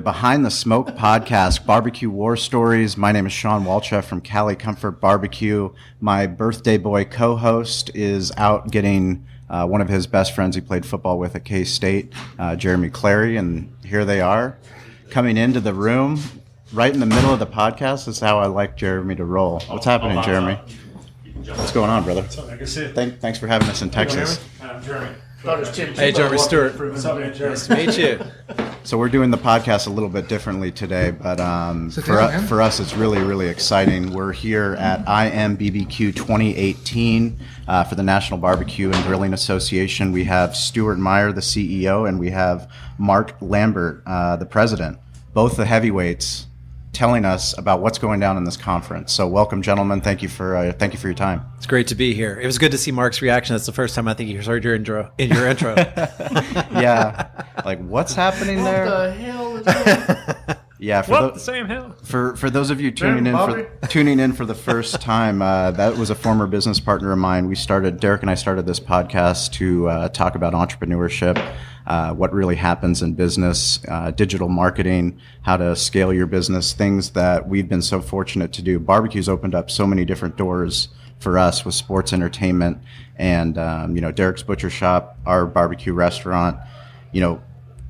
to Behind the Smoke podcast, Barbecue War Stories. My name is Shawn Walchef from Cali Comfort Barbecue. My birthday boy co host is out getting uh, one of his best friends he played football with at K State, uh, Jeremy Clary, and here they are coming into the room right in the middle of the podcast. This is how I like Jeremy to roll. What's happening, Jeremy? What's going on, brother? Thank, thanks for having us in Texas. I'm Jeremy. Hey, Jeremy Stewart. What's up, man? Jeremy. Nice to meet you. So we're doing the podcast a little bit differently today, but um, for, down, for us, it's really, really exciting. We're here at IAMBBQ 2018 uh, for the National Barbecue and Grilling Association. We have Stuart Meyer, the CEO, and we have Mark Lambert, uh, the president, both the heavyweights, telling us about what's going down in this conference. So, welcome, gentlemen. Thank you for uh, thank you for your time. It's great to be here. It was good to see Mark's reaction. That's the first time I think you heard your intro. In your intro, Yeah, like what's happening there? the hell is that? Yeah, for the, hell? For for those of you tuning in Bobby? for tuning in for the first time, uh, that was a former business partner of mine. We started Derek and I started this podcast to uh, talk about entrepreneurship, uh, what really happens in business, uh, digital marketing, how to scale your business, things that we've been so fortunate to do. Barbecues opened up so many different doors for us with sports entertainment and um, you know Derek's Butcher Shop, our barbecue restaurant. You know,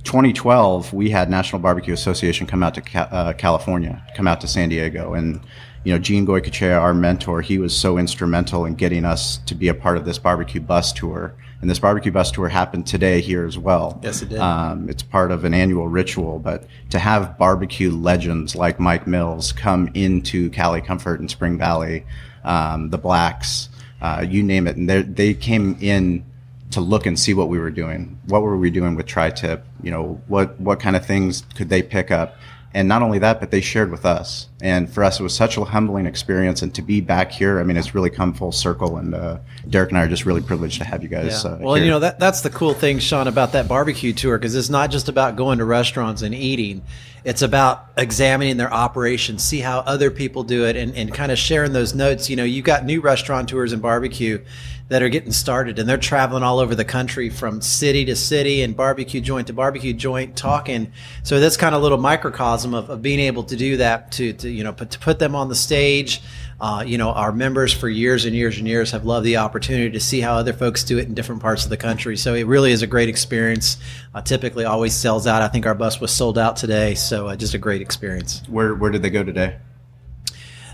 2012, we had National Barbecue Association come out to Ca- uh, California, come out to San Diego, and you know Gene Goycochea, our mentor, he was so instrumental in getting us to be a part of this barbecue bus tour. And this barbecue bus tour happened today here as well. Yes, it did. Um, it's part of an annual ritual, but to have barbecue legends like Mike Mills come into Cali Comfort and Spring Valley, um, the Blacks, uh, you name it, and they they came in to look and see what we were doing. What were we doing with Tri-Tip? You know, what what kind of things could they pick up? And not only that, but they shared with us. And for us, it was such a humbling experience. And to be back here, I mean, it's really come full circle. And uh, Derek and I are just really privileged to have you guys. Yeah. Uh, well, here. you know that that's the cool thing, Sean, about that barbecue tour because it's not just about going to restaurants and eating. It's about examining their operations, see how other people do it, and, and kind of sharing those notes. You know, you've got new restaurateurs and barbecue that are getting started, and they're traveling all over the country from city to city and barbecue joint to barbecue joint, talking. So that's kind of a little microcosm of, of being able to do that to, to you know put, to put them on the stage. Uh, you know, our members for years and years and years have loved the opportunity to see how other folks do it in different parts of the country. So it really is a great experience. Uh, typically, always sells out. I think our bus was sold out today, so uh, just a great experience. where where did they go today?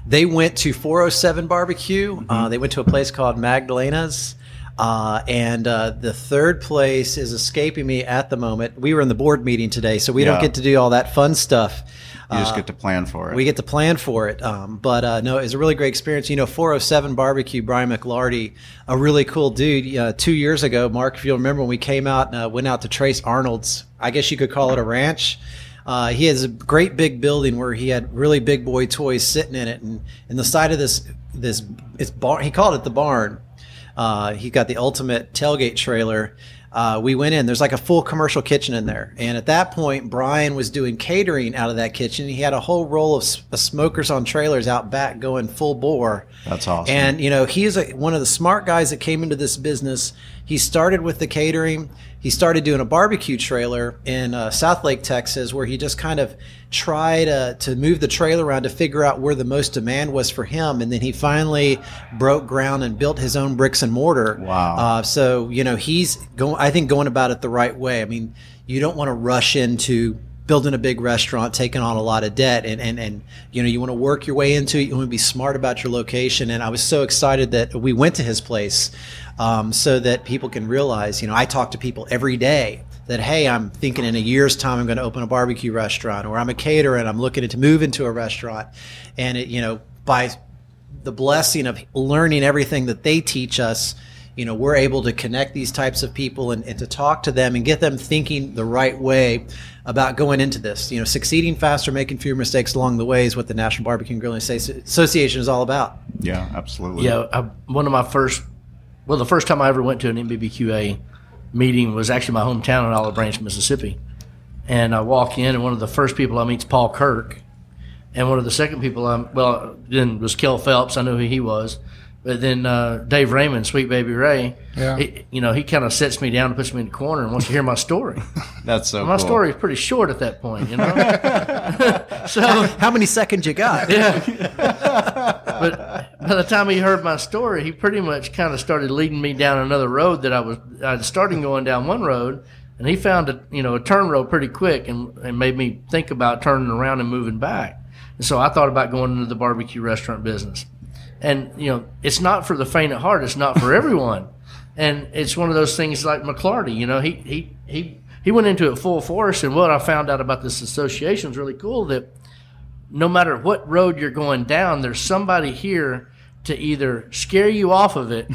They went to 407 Barbecue. Uh, they went to a place called Magdalena's. Uh, and uh, the third place is escaping me at the moment. We were in the board meeting today, so we Yeah. don't get to do all that fun stuff. You just get to plan for it. Uh, We get to plan for it. Um, but uh, no, it's a really great experience. You know, 407 Barbecue, Brian McLarty, a really cool dude. Uh, two years ago, Mark, if you'll remember when we came out and uh, went out to Trace Arnold's, I guess you could call it a ranch. Uh, he has a great big building where he had really big boy toys sitting in it, and in the side of this this it's barn. He called it the barn. Uh, he got the ultimate tailgate trailer. Uh, we went in. There's like a full commercial kitchen in there, and at that point, Brian was doing catering out of that kitchen. He had a whole roll of s- smokers on trailers out back, going full bore. That's awesome. And you know, he's a, one of the smart guys that came into this business. He started with the catering. He started doing a barbecue trailer in uh, South Lake, Texas, where he just kind of tried uh, to move the trailer around to figure out where the most demand was for him. And then he finally broke ground and built his own bricks and mortar. Wow. Uh, so you know, he's going. I think going about it the right way. I mean, you don't want to rush into building a big restaurant, taking on a lot of debt, and and and you know, you want to work your way into it. You want to be smart about your location. And I was so excited that we went to his place, um, so that people can realize. You know, I talk to people every day that hey, I'm thinking in a year's time I'm going to open a barbecue restaurant, or I'm a caterer and I'm looking to move into a restaurant, and it, you know, by the blessing of learning everything that they teach us you know, we're able to connect these types of people and, and to talk to them and get them thinking the right way about going into this. You know, succeeding faster, making fewer mistakes along the way is what the National Barbecue and Grilling Association is all about. Yeah, absolutely. Yeah, I, one of my first, well, the first time I ever went to an NBBQA meeting was actually my hometown in Olive Branch, Mississippi. And I walk in, and one of the first people I meet is Paul Kirk. And one of the second people I'm, well, then was Kell Phelps. I knew who he was. But then uh, Dave Raymond, Sweet Baby Ray, Yeah. he, you know, he kind of sets me down and puts me in the corner and wants to hear my story. That's so my cool. story is pretty short at that point, you know. so How many seconds you got? Yeah. but by the time he heard my story, he pretty much kind of started leading me down another road that I was I started going down one road, and he found a you know a turn road pretty quick and, and made me think about turning around and moving back. And so I thought about going into the barbecue restaurant business, and you know it's not for the faint of heart. It's not for everyone, and it's one of those things like McLarty. You know he he he. He went into it full force, and what I found out about this association is really cool. That no matter what road you're going down, there's somebody here to either scare you off of it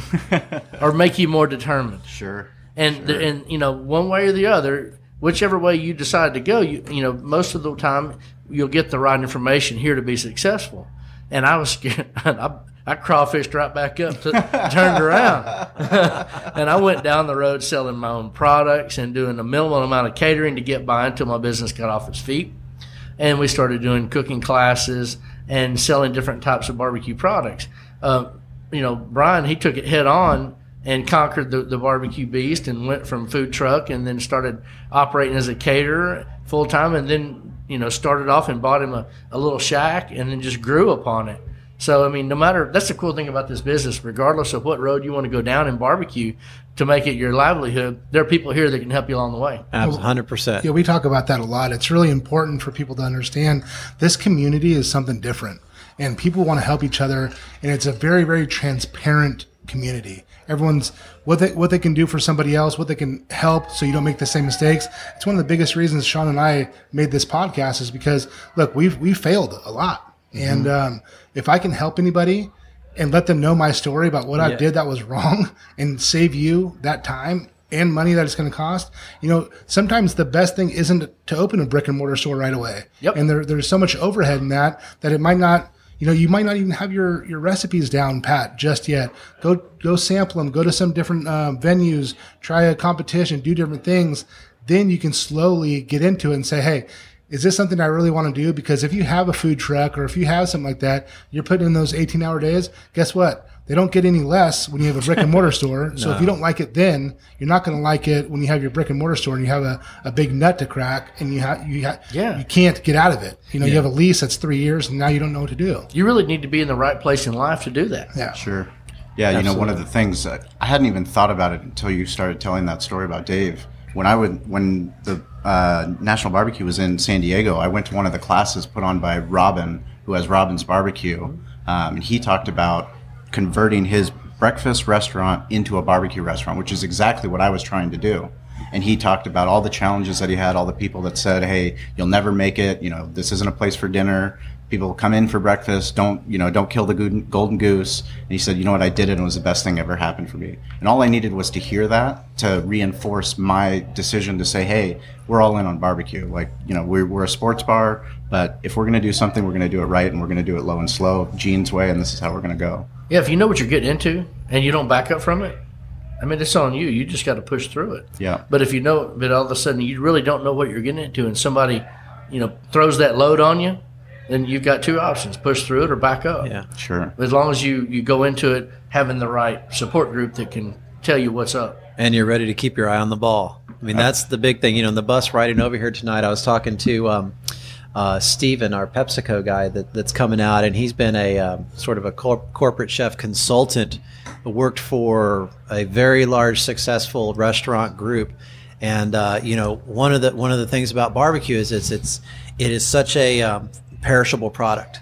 or make you more determined. Sure. And the, and you know, one way or the other, whichever way you decide to go, you you know, most of the time you'll get the right information here to be successful. And I was scared. I, I crawfished right back up, to, turned around, and I went down the road selling my own products and doing a minimal amount of catering to get by until my business got off its feet and we started doing cooking classes and selling different types of barbecue products. Uh, you know, Brian, he took it head on and conquered the, the barbecue beast and went from food truck and then started operating as a caterer full time and then, you know, started off and bought him a, a little shack and then just grew upon it. So, I mean, no matter, that's the cool thing about this business, regardless of what road you want to go down in barbecue to make it your livelihood, there are people here that can help you along the way. Hundred percent. Yeah, we talk about that a lot. It's really important for people to understand this community is something different, and people want to help each other, and it's a very, very transparent community. Everyone's what they what they can do for somebody else, what they can help, so you don't make the same mistakes. It's one of the biggest reasons Sean and I made this podcast is because look, we've we failed a lot, and um, if I can help anybody and let them know my story about what I did that was wrong and save you that time and money that it's going to cost. You know, sometimes the best thing isn't to open a brick and mortar store right away. Yep. And there, there's so much overhead in that that it might not, you know, you might not even have your, your recipes down pat just yet. Go go sample them. Go to some different uh, venues. Try a competition. Do different things. Then you can slowly get into it and say, hey. Is this something I really want to do? Because if you have a food truck or if you have something like that, you're putting in those 18 hour days. Guess what? They don't get any less when you have a brick and mortar store. So if you don't like it then, you're not going to like it when you have your brick and mortar store and you have a, a big nut to crack and you have you ha- Yeah. you can't get out of it. You know, you have a lease that's three years and now you don't know what to do. You really need to be in the right place in life to do that. Yeah. Sure. Yeah, you know, one of the things uh, I hadn't even thought about it until you started telling that story about Dave. When I would, when the uh, National Barbecue was in San Diego, I went to one of the classes put on by Robin, who has Robin's Barbecue, um, and he talked about converting his breakfast restaurant into a barbecue restaurant, which is exactly what I was trying to do. And he talked about all the challenges that he had, all the people that said, "Hey, you'll never make it. You know, this isn't a place for dinner. People come in for breakfast. Don't you know? Don't kill the golden goose." And he said, "You know what? I did it. and It was the best thing ever happened for me." And all I needed was to hear that to reinforce my decision to say, "Hey, we're all in on barbecue. Like, you know, we're, we're a sports bar, but if we're going to do something, we're going to do it right, and we're going to do it low and slow, Gene's way, and this is how we're going to go." Yeah, if you know what you're getting into and you don't back up from it, I mean, it's on you. You just got to push through it. Yeah. But if you know, but all of a sudden you really don't know what you're getting into, and somebody, you know, throws that load on you, then you've got two options: push through it or back up. Yeah. Sure. As long as you you go into it having the right support group that can tell you what's up. and you're ready to keep your eye on the ball. I mean, that's the big thing. You know, in the bus riding over here tonight, I was talking to um, uh, Steven, our PepsiCo guy that, that's coming out, and he's been a um, sort of a cor- corporate chef consultant, worked for a very large, successful restaurant group. And uh, you know, one of the one of the things about barbecue is it's it's it is such a um, perishable product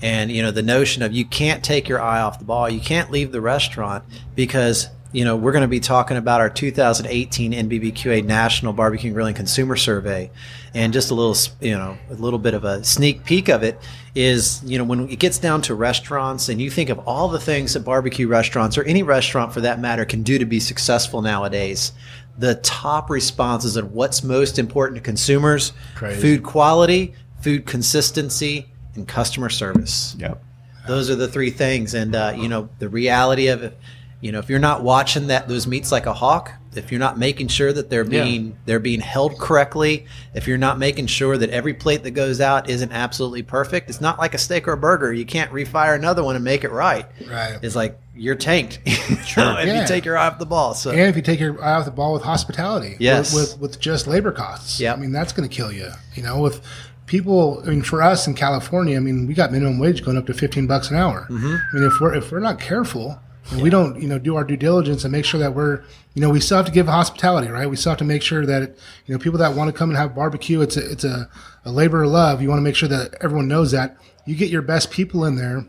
and you know the notion of you can't take your eye off the ball you can't leave the restaurant because you know, we're going to be talking about our 2018 NBBQA National Barbecue and Grilling Consumer Survey, and just a little, you know, a little bit of a sneak peek of it is, you know, when it gets down to restaurants, and you think of all the things that barbecue restaurants or any restaurant for that matter can do to be successful nowadays. The top responses of what's most important to consumers: Crazy. food quality, food consistency, and customer service Yep. those are the three things and uh, you know the reality of it you know if you're not watching that those meats like a hawk if you're not making sure that they're Yeah. being they're being held correctly if you're not making sure that every plate that goes out isn't absolutely perfect it's not like a steak or a burger you can't refire another one and make it right Right. it's like you're tanked sure if Yeah. you take your eye off the ball so And if you take your eye off the ball with hospitality, Yes. with, with, with just labor costs, Yeah. I mean that's going to kill you. You know, with people, I mean, for us in California, I mean, we got minimum wage going up to fifteen bucks an hour. Mm-hmm. I mean, if we're if we're not careful and we don't, you know, do our due diligence and make sure that we're, you know, we still have to give hospitality, right? We still have to make sure that, you know, people that want to come and have barbecue, it's a it's a, a labor of love. You want to make sure that everyone knows that you get your best people in there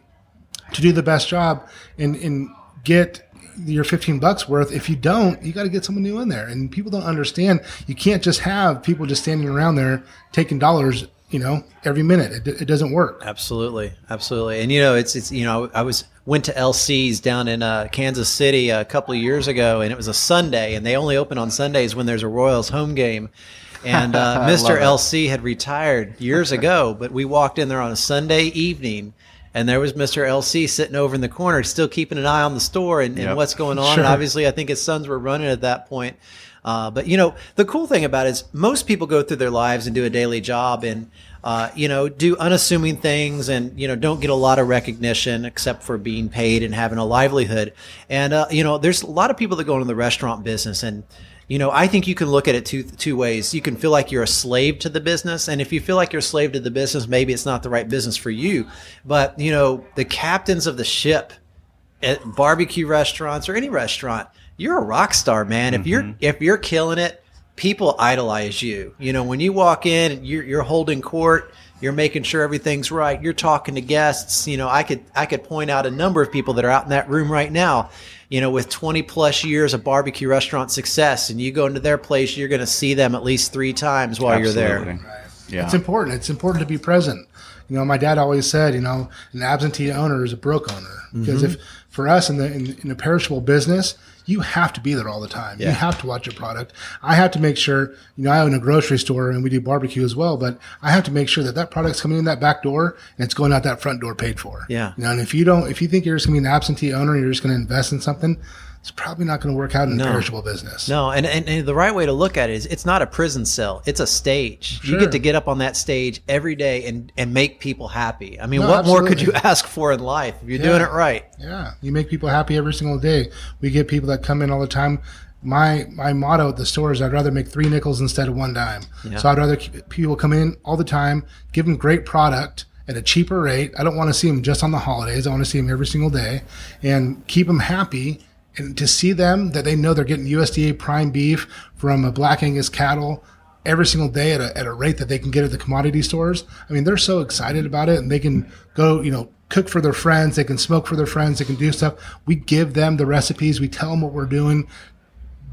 to do the best job and, and get your 15 bucks worth. If you don't, you got to get someone new in there. And people don't understand. You can't just have people just standing around there taking dollars, you know, every minute. It, it doesn't work. Absolutely, absolutely, and you know, it's it's you know, I was went to LC's down in uh, Kansas City a couple of years ago, and it was a Sunday, and they only open on Sundays when there's a Royals home game. And uh, Mr. LC had retired years ago, but we walked in there on a Sunday evening. And there was Mr. LC sitting over in the corner, still keeping an eye on the store and, and Yep. what's going on. Sure. And obviously, I think his sons were running at that point. Uh, but you know, the cool thing about it is most people go through their lives and do a daily job and uh, you know do unassuming things and you know don't get a lot of recognition except for being paid and having a livelihood. And uh, you know, there's a lot of people that go into the restaurant business and. You know, I think you can look at it two two ways. You can feel like you're a slave to the business, and if you feel like you're a slave to the business, maybe it's not the right business for you. But you know, the captains of the ship at barbecue restaurants or any restaurant, you're a rock star, man. If you're if you're killing it, people idolize you. You know, when you walk in, you're you're holding court, you're making sure everything's right, you're talking to guests. You know, I could I could point out a number of people that are out in that room right now. You know, with 20 plus years of barbecue restaurant success, and you go into their place, you're going to see them at least three times while you're there. Absolutely. Yeah. It's important. It's important to be present. You know, my dad always said, you know, an absentee owner is a broke owner because Mm-hmm. if for us in the in, in a perishable business, you have to be there all the time. You have to watch your product. I have to make sure. You know, I own a grocery store and we do barbecue as well, but I have to make sure that that product's coming in that back door and it's going out that front door paid for. Yeah. You know, and if you don't, if you think you're just going to be an absentee owner and you're just going to invest in something, it's probably not going to work out in a perishable business. No, and, and, and the right way to look at it is it's not a prison cell. It's a stage. You get to get up on that stage every day and, and make people happy. I mean, No, what more could you ask for in life if you're doing it right? Yeah, you make people happy every single day. We get people that come in all the time. My my motto at the store is I'd rather make three nickels instead of one dime. So I'd rather keep people come in all the time, give them great product at a cheaper rate. I don't want to see them just on the holidays. I want to see them every single day, and keep them happy. And to see them that they know they're getting USDA prime beef from a Black Angus cattle every single day at a, at a rate that they can get at the commodity stores. I mean, they're so excited about it and they can go, you know, cook for their friends. They can smoke for their friends. They can do stuff. We give them the recipes. We tell them what we're doing.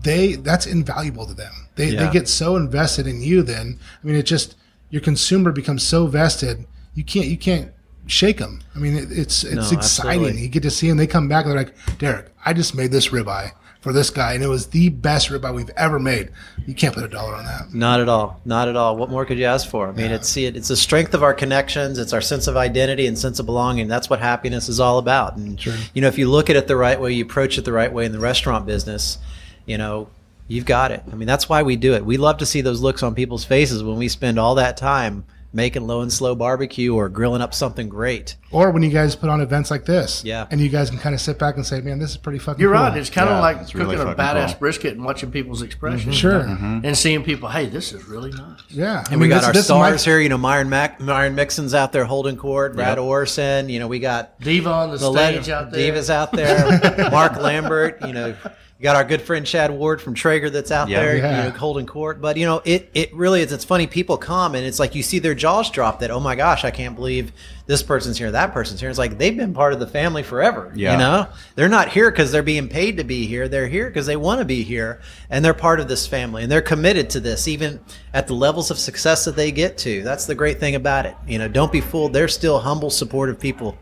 They, that's invaluable to them. They, Yeah. they get so invested in you then. I mean, it just, your consumer becomes so vested. You can't, you can't shake them. I mean, it, it's, it's No, exciting. absolutely. You get to see them. They come back and they're like, Derek, I just made this ribeye for this guy and it was the best ribeye we've ever made. You can't put a dollar on that. Not at all. Not at all. What more could you ask for? I mean, it's see it, it's the strength of our connections. It's our sense of identity and sense of belonging. That's what happiness is all about. And you know, if you look at it the right way, you approach it the right way in the restaurant business, you know, you've got it. I mean, that's why we do it. We love to see those looks on people's faces when we spend all that time making low and slow barbecue or grilling up something great. Or when you guys put on events like this, Yeah. and you guys can kind of sit back and say, "Man, this is pretty fucking." You're cool. right. It's kind of like cooking really a badass cool. brisket and watching people's expressions. Mm-hmm. Sure. Mm-hmm. And seeing people, hey, this is really nice. Yeah, I And we got this- our this is my- stars here. You know, Myron Mac, Myron Mixon's out there holding court. Brad Yep. Orrison. You know, we got Diva on the, the stage le- out there. divas out there. Mark Lambert. You know, You got our good friend Chad Ward from Traeger that's out Yeah. there, Yeah. you know, holding court. But you know, it it really is. It's funny. People come and it's like you see their jaws drop. That oh my gosh, I can't believe this person's here, that person's here. It's like they've been part of the family forever. Yeah. You know, they're not here because they're being paid to be here. They're here because they want to be here, and they're part of this family, and they're committed to this, even at the levels of success that they get to. That's the great thing about it. You know, don't be fooled. They're still humble, supportive people.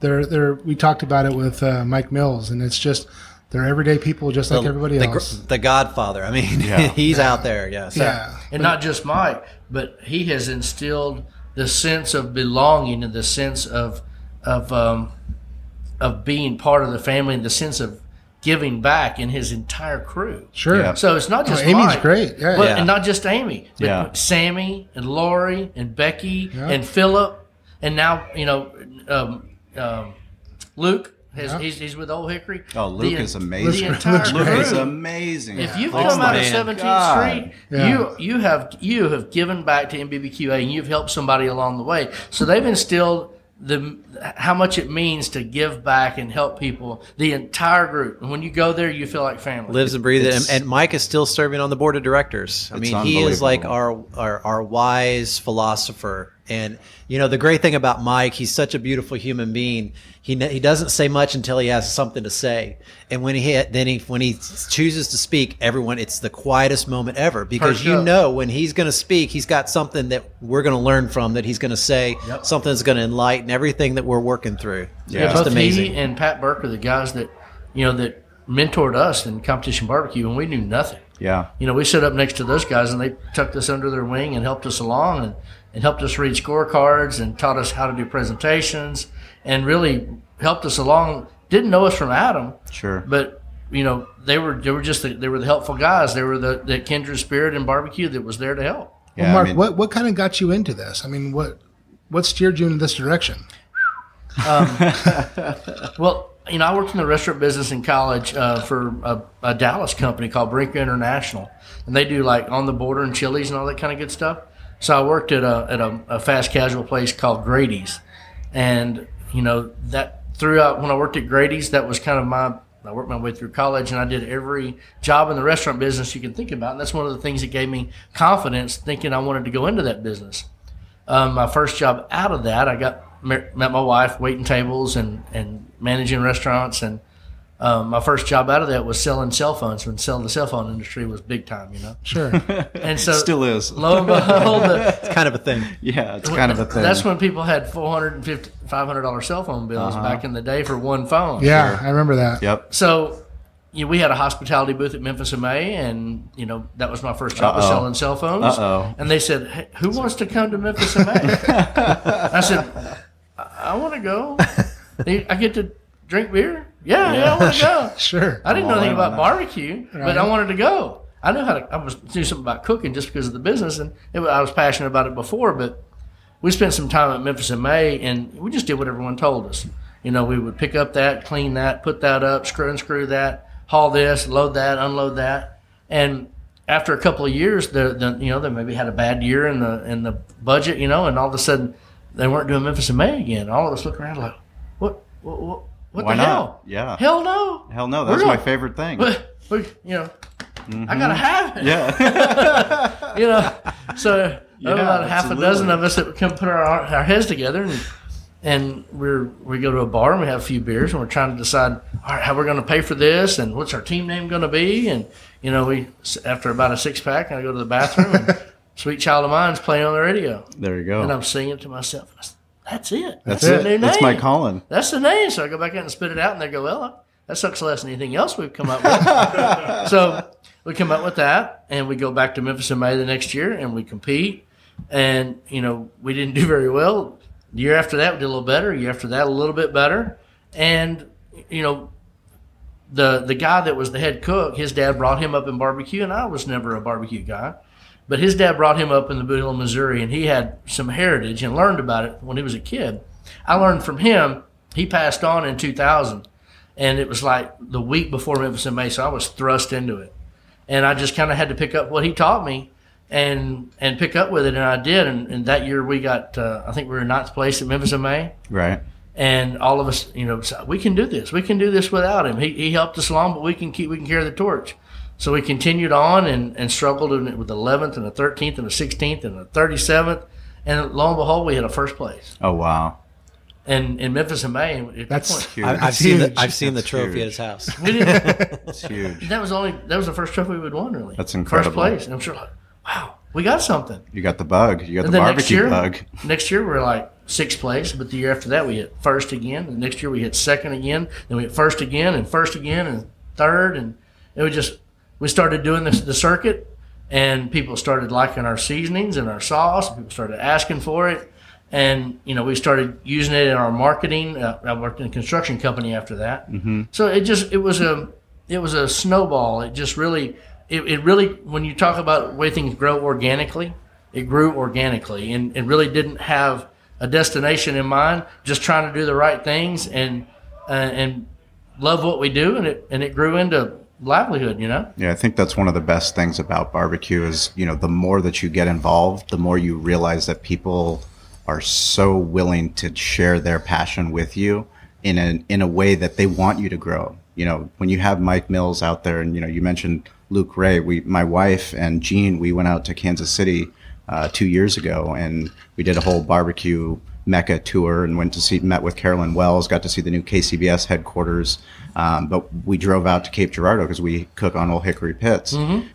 They're they're we talked about it with uh, Mike Mills, and it's just they're everyday people just like everybody the, else. The Godfather. I mean, Yeah. he's out there. Yeah. So- yeah, and not just Mike, but he has instilled the sense of belonging and the sense of of um, of being part of the family and the sense of giving back in his entire crew. sure. Yeah. So it's not just Oh, Amy's Mike, great. Yeah. but, Yeah. and not just Amy, but Yeah. Sammy and Lori and Becky Yeah. and Philip, and now you know um, um, Luke. Has, Yeah. he's, he's with Old Hickory. Oh, Luke The- is amazing. The entire Luke's Luke crew. is amazing. If you've Luke's come out the of. Seventeenth Street, Yeah. you you have you have given back to NBBQA and you've helped somebody along the way. So they've instilled the how much it means to give back and help people. The entire group. And when you go there, you feel like family. lives and breathes it. And, and Mike is still serving on the board of directors. I mean, he is like our, our our wise philosopher. And you know, the great thing about Mike, he's such a beautiful human being. He ne- he doesn't say much until he has something to say. And when he then he when he chooses to speak, everyone it's the quietest moment ever because Perked you know when he's going to speak, he's got something that we're going to learn from that he's going to say, Yep. something that's going to enlighten everything that we're working through. Yeah. Just Both amazing. he and Pat Burke are the guys that you know that mentored us in competition barbecue, and we knew nothing. yeah. You know, we sat up next to those guys, and they tucked us under their wing and helped us along, and, and helped us read scorecards, and taught us how to do presentations, and really helped us along. Didn't know us from Adam, Sure. but you know they were they were just the, they were the helpful guys. They were the, the kindred spirit and barbecue that was there to help. Yeah, well, I Mark, mean- what what kind of got you into this? I mean, what what steered you in this direction? Well, you know, I worked in the restaurant business in college uh, for a, a Dallas company called Brinker International, and they do like on the border and Chili's and all that kind of good stuff. So I worked at a at a, a fast casual place called Grady's, and you know that throughout when I worked at Grady's, that was kind of my I worked my way through college, and I did every job in the restaurant business you can think about, and that's one of the things that gave me confidence, thinking I wanted to go into that business um, my first job out of that, I got met my wife waiting tables and, and managing restaurants. And um, my first job out of that was selling cell phones when selling the cell phone industry was big time, you know. Sure. And so Still is. lo and behold, the, It's kind of a thing. Yeah, it's kind of a thing. that's when people had 450 $500 cell phone bills Uh-huh. back in the day for one phone. Yeah, I remember that. Yep. So, you know, we had a hospitality booth at Memphis in May, and you know that was my first job was Uh-oh. selling cell phones. Uh-oh. And they said, hey, "Who wants to come to Memphis in May?" I said, "I, I want to go. I get to drink beer. Yeah, yeah, I want to go. Sure. I didn't know anything about barbecue, but I wanted to go. I knew how to. I was knew something about cooking just because of the business, and it, I was passionate about it before. But we spent some time at Memphis in May, and we just did what everyone told us. You know, we would pick up that, clean that, put that up, screw and screw that, haul this, load that, unload that, and after a couple of years, the, the you know they maybe had a bad year in the in the budget, you know, and all of a sudden they weren't doing Memphis in May again. All of us look around like, what, what, what, what Why the not? hell? Yeah. hell no, Hell no, We're that's my gonna- favorite thing. but, but you know, I gotta mm-hmm. have it. Yeah. You know, so there were Yeah, about half a dozen absolutely. of us that come put our our heads together and and we're we go to a bar and we have a few beers and we're trying to decide all right how we're going to pay for this and what's our team name going to be and you know we after about a six pack I go to the bathroom and Sweet Child of Mine's playing on the radio there you go. and I'm singing to myself. I said, That's it. that's the it. new That's my calling. That's the name. So I go back in and spit it out, and they go, "Well, that sucks less than anything else we've come up with." so we come up with that, and we go back to Memphis in May the next year, and we compete. And you know, we didn't do very well. The year after that, we did a little better. The year after that, a little bit better. And you know, the the guy that was the head cook, his dad brought him up in barbecue, and I was never a barbecue guy. But his dad brought him up in the Bootheel, Missouri, and he had some heritage and learned about it when he was a kid. I learned from him. He passed on in 2000, and it was like the week before Memphis May, so I was thrust into it, and I just kind of had to pick up what he taught me, and and pick up with it, and I did. And, and that year we got, uh, I think we were in ninth place at Memphis in May, Right. And all of us, you know, we can do this. We can do this without him. He, he helped us along, but we can keep we can carry the torch. So we continued on and, and struggled with the 11th and the 13th and the 16th and the 37th. And lo and behold, we had a first place. Oh wow, And in Memphis and May, at That's- point, huge. I, I've That's seen the. I've seen the trophy huge. at his house. we didn't, It's huge. that was only that was the first trophy we'd won. Really, That's incredible. First place, and I'm sure, like, wow, we got something. You got the bug. You got And the then next barbecue year, bug. next year we're like sixth place, but the year after that we hit first again. And next year we hit second again. Then we hit first again and first again and third. And it was just we started doing this the circuit, and people started liking our seasonings and our sauce. People started asking for it, and you know we started using it in our marketing. Uh, I worked in a construction company after that, mm-hmm. so it just it was a it was a snowball. It just really it, it really when you talk about the way things grow organically it grew organically and it really didn't have a destination in mind just trying to do the right things and uh, and love what we do and it and it grew into livelihood you know Yeah, I think that's one of the best things about barbecue is, you know, the more that you get involved, the more you realize that people are so willing to share their passion with you in a in a way that they want you to grow. You know, when you have Mike Mills out there and you know, you mentioned Luke Ray, we my wife and Gene, we went out to Kansas City uh, two years ago and we did a whole barbecue Mecca tour and went to see, met with Carolyn Wells, got to see the new KCBS headquarters. Um, but we drove out to Cape Girardeau because we cook on Old Hickory Pits.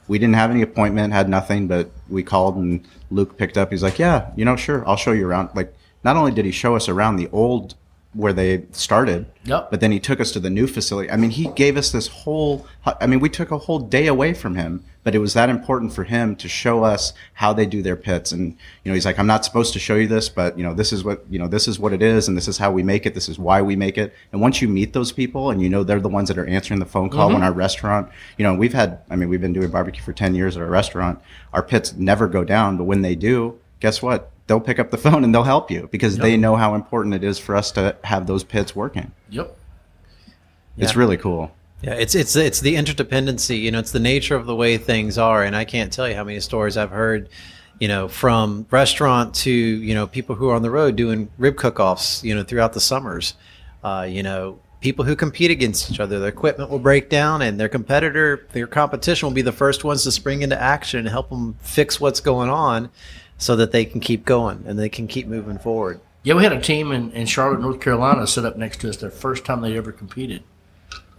We didn't have any appointment, had nothing, but we called and Luke picked up. He's like, yeah, you know, sure, I'll show you around. Like, not only did he show us around the old where they started, Yep. but then he took us to the new facility. I mean, he gave us this whole, I mean, we took a whole day away from him, but it was that important for him to show us how they do their pits. And, you know, he's like, I'm not supposed to show you this, but, you know, this is what, you know, this is what it is. And this is how we make it. This is why we make it. And once you meet those people and you know they're the ones that are answering the phone call mm-hmm. when our restaurant, you know, we've had, I mean, we've been doing barbecue for 10 years at our restaurant. Our pits never go down, but when they do, guess what? They'll pick up the phone and they'll help you because they know how important it is for us to have those pits working. yep It's Yeah. really cool. Yeah, it's it's it's the interdependency. You know, it's the nature of the way things are, and I can't tell you how many stories I've heard. You know, from restaurant to you know people who are on the road doing rib cook-offs. You know, throughout the summers. Uh, you know, people who compete against each other. Their equipment will break down, and their competitor, their competition, will be the first ones to spring into action and help them fix what's going on, so that they can keep going and they can keep moving forward. yeah we had a team in, in charlotte north carolina set up next to us their first time they ever competed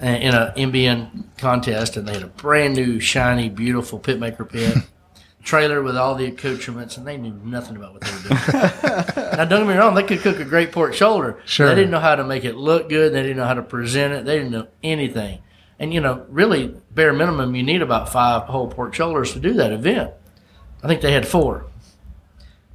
in an mbn contest and they had a brand new shiny beautiful pitmaker pit trailer with all the accoutrements and they knew nothing about what they were doing. Now don't get me wrong they could cook a great pork shoulder. Sure. they didn't know how to make it look good. They didn't know how to present it. They didn't know anything. And you know really bare minimum you need about five whole pork shoulders to do that event. I think they had four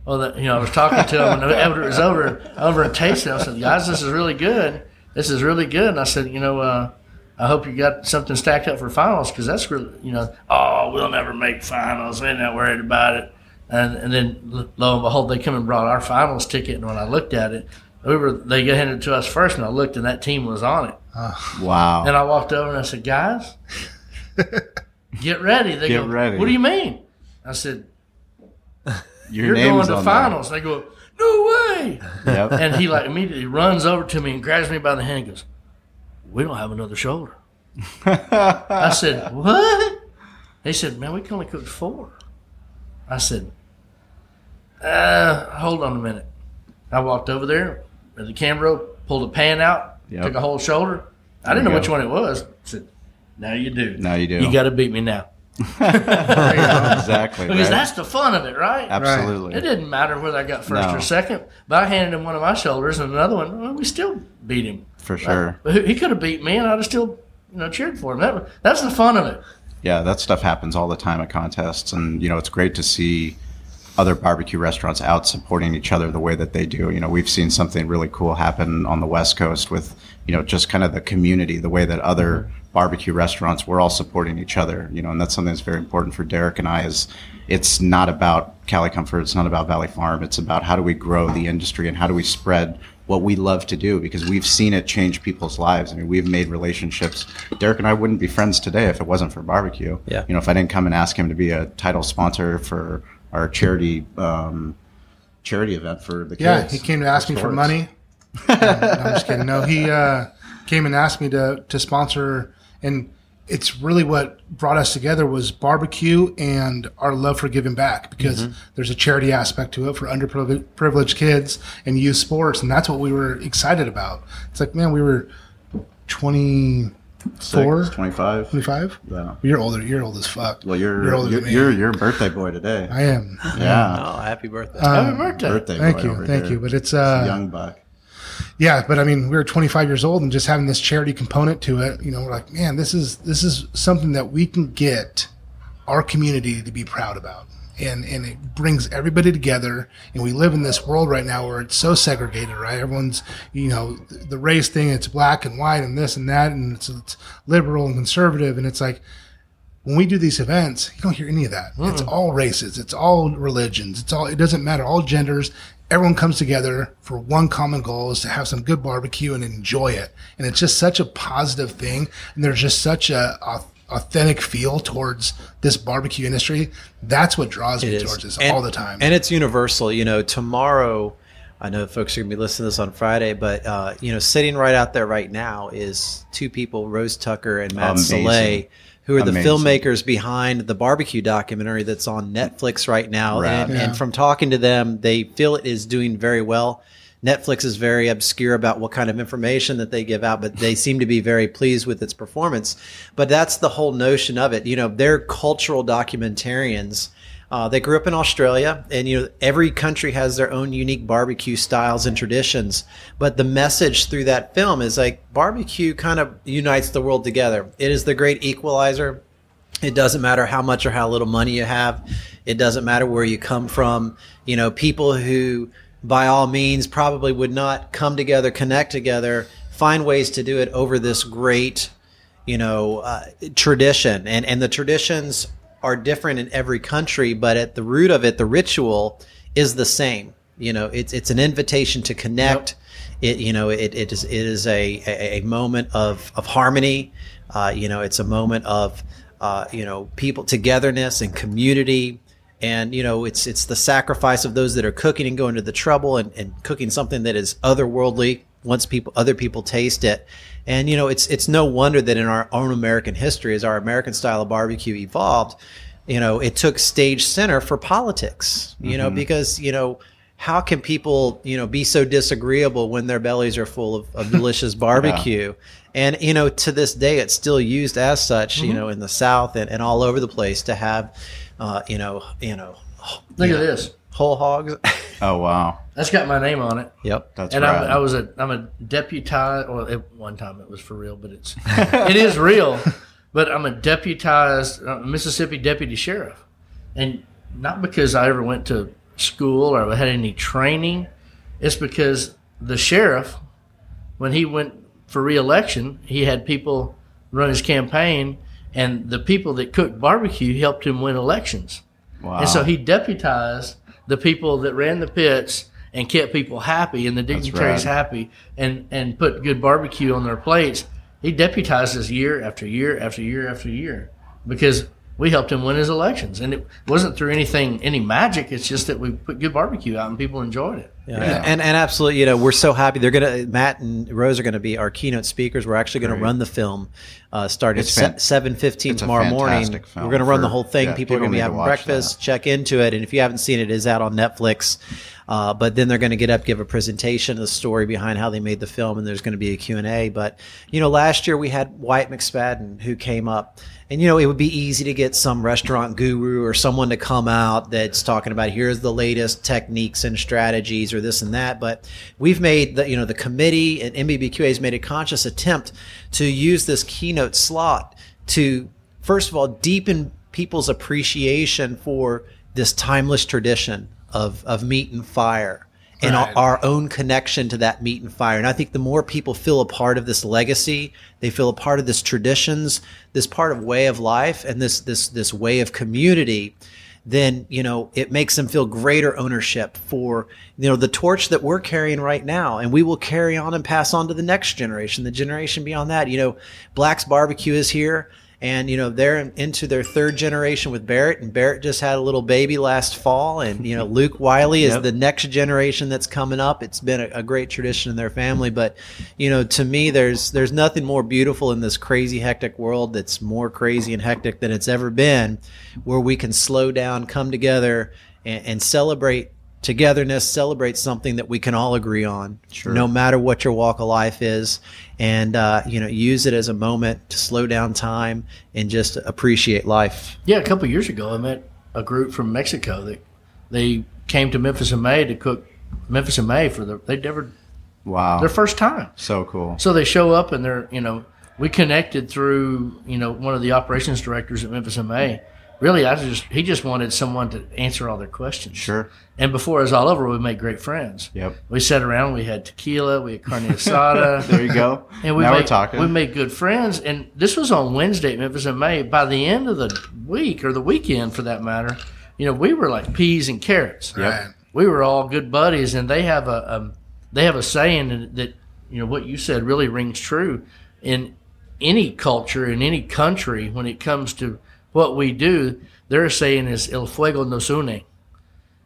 well, the, you know, I was talking to them, and after it was over, over and tasted. it, I said, "Guys, this is really good. This is really good." And I said, "You know, uh, I hope you got something stacked up for finals because that's really, you know, oh, we'll never make finals. We're not worried about it." And and then lo and behold, they come and brought our finals ticket. And when I looked at it, we were they handed it to us first, and I looked, and that team was on it. Wow. And I walked over and I said, "Guys, get ready." They Get go, ready. "What do you mean?" I said, Your "You're going to finals." They go, "No way!" Yep. And he like immediately runs over to me and grabs me by the hand and goes, We don't have another shoulder. I said, What? He said, Man, we can only cook four. I said, uh, hold on a minute. I walked over there at the camera, pulled a pan out, Yep. took a whole shoulder. I didn't know which one it was. I said, Now you do. Now you do. You got to beat me now. Exactly. Because right? that's the fun of it, right? Absolutely. It didn't matter whether I got first No. or second, but I handed him one of my shoulders and another one. Well, we still beat him. For sure. But he- he could have beat me, and I'd have still, you know, cheered for him. That, that's the fun of it. Yeah, that stuff happens all the time at contests, and you know it's great to see other barbecue restaurants out supporting each other the way that they do. You know, we've seen something really cool happen on the West Coast with you know just kind of the community, the way that other mm-hmm. Barbecue restaurants we're all supporting each other. You know, and that's something that's very important for Derek and I. Is it's not about Cali Comfort, it's not about Valley Farm, it's about how do we grow the industry and how do we spread what we love to do because we've seen it change people's lives. I mean, we've made relationships. Derek and I wouldn't be friends today if it wasn't for barbecue. Yeah. You know, if I didn't come and ask him to be a title sponsor for our charity um, charity event for the kids. Yeah, he came to ask me for sports. money. no, I'm just kidding. No, he uh, came and asked me to to sponsor, and it's really what brought us together was barbecue and our love for giving back because there's a charity aspect to it for underprivileged kids and youth sports, and that's what we were excited about. It's like, man, we were 24, Six, 25. 25. Yeah. You're older. You're old as fuck. Well, you're You're older you're, than me. you're, you're birthday boy today. I am. yeah. Oh, happy birthday! Happy birthday. Birthday Thank boy you, over thank here. you. But it's uh, young buck. Yeah. But I mean, we were 25 years old, and just having this charity component to it, you know, we're like, man, this is this is something that we can get our community to be proud about, and and it brings everybody together. And we live in this world right now where it's so segregated, right? Everyone's, you know, the, race thing. It's black and white, and this and that, and it's, it's liberal and conservative, and it's like when we do these events, you don't hear any of that. Hmm. It's all races, it's all religions, it's all it doesn't matter, all genders. Everyone comes together for one common goal is to have some good barbecue and enjoy it. And it's just such a positive thing. And there's just such a, au- authentic feel towards this barbecue industry. That's what draws me It is. towards this And- all the time. and it's universal. You know, tomorrow, I know folks are going to be listening to this on Friday, but uh, you know, sitting right out there right now is two people, Rose Tucker and Matt Amazing. Salleh, who are the Amazing. filmmakers behind the barbecue documentary that's on Netflix right now. Rad. And, Yeah. and from talking to them, they feel it is doing very well. Netflix is very obscure about what kind of information that they give out, but they seem to be very pleased with its performance. But that's the whole notion of it. You know, they're cultural documentarians. Uh, they grew up in Australia, and you know every country has their own unique barbecue styles and traditions. But the message through that film is like barbecue kind of unites the world together. It is the great equalizer. It doesn't matter how much or how little money you have. It doesn't matter where you come from. You know, people who, by all means, probably would not come together, connect together, find ways to do it over this great, you know, uh, tradition. And and the traditions are different in every country, but at the root of it, the ritual is the same. You know, it's it's an invitation to connect. It you know it, it is it is a, a, a moment of of harmony. Uh, you know, it's a moment of uh, you know people togetherness and community. And you know, it's it's the sacrifice of those that are cooking and going to the trouble and, and cooking something that is otherworldly once people other people taste it. And you know, it's it's no wonder that in our own American history, as our American style of barbecue evolved, you know, it took stage center for politics. You know, because you know, how can people you know be so disagreeable when their bellies are full of, of delicious barbecue? And you know, to this day, it's still used as such. You know, in the South and, and all over the place to have, uh, you know, you know, Look at this. whole hogs. Oh wow, That's got my name on it. yep. that's right. and. I'm, I was a I'm a deputized. Well, at one time it was for real, but it's it is real. But I'm a deputized uh, Mississippi deputy sheriff, and not because I ever went to school or had any training. It's because the sheriff, when he went for reelection, he had people run his campaign, and the people that cooked barbecue helped him win elections. wow. And so he deputized the people that ran the pits and kept people happy and the dignitaries rad. happy and, and put good barbecue on their plates. He deputized us year after year after year after year because we helped him win his elections. And it wasn't through anything, any magic. It's just that we put good barbecue out and people enjoyed it. Yeah. And and absolutely, you know, we're so happy. They're gonna Matt and Rose are gonna be our keynote speakers. We're actually gonna Great. run the film uh, starting It's at fan- seven fifteen it's a tomorrow morning. film We're gonna run for- the whole thing. yeah, people, are gonna be need to having breakfast. that. Check into it, and if you haven't seen it, it is out on Netflix. Uh, but then they're going to get up, give a presentation of the story behind how they made the film, and there's going to be a Q&A. But, you know, last year we had Wyatt McSpadden who came up. And, you know, it would be easy to get some restaurant guru or someone to come out that's talking about here's the latest techniques and strategies or this and that. But we've made the, you know, the committee and NBBQA has made a conscious attempt to use this keynote slot to, first of all, deepen people's appreciation for this timeless tradition of, of meat and fire and Right. our, our own connection to that meat and fire. And I think the more people feel a part of this legacy, they feel a part of this traditions, this part of way of life, and this this this way of community, then you know it makes them feel greater ownership for you know the torch that we're carrying right now, and we will carry on and pass on to the next generation, the generation beyond that. You know, Black's Barbecue is here. And you know they're into their third generation with Barrett, and Barrett just had a little baby last fall, and you know Luke Wiley is Yep. the next generation that's coming up. It's been a, a great tradition in their family, but you know to me there's there's nothing more beautiful in this crazy hectic world that's more crazy and hectic than it's ever been, where we can slow down, come together, and, and celebrate togetherness, celebrate something that we can all agree on, Sure. no matter what your walk of life is, and uh, you know use it as a moment to slow down time and just appreciate life. Yeah, a couple of years ago, I met a group from Mexico that they came to Memphis in May to cook Memphis in May for the they'd never Wow. their first time. so cool. So they show up and they're you know we connected through you know one of the operations directors at Memphis in May. Really, I just he just wanted someone to answer all their questions. Sure. And before it was all over, we made great friends. Yep. We sat around. We had tequila. We had carne asada. There you go. And we now made, we're talking. We made good friends, and this was on Wednesday at Memphis in May. By the end of the week, or the weekend for that matter, you know, we were like peas and carrots. Right. We were all good buddies, and they have a um, they have a saying that you know what you said really rings true in any culture in any country when it comes to what we do. they're saying is "El fuego nos une,"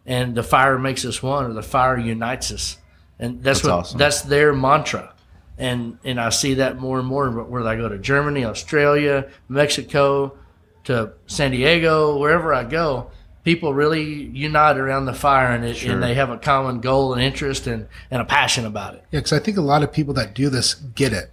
and the fire makes us one, or the fire unites us, and that's, That's what awesome. that's their mantra. And and I see that more and more whether I go to Germany, Australia, Mexico, to San Diego, wherever I go. People really unite around the fire, and, it, Sure. and they have a common goal and interest and, and a passion about it. Yeah, because I think a lot of people that do this get it.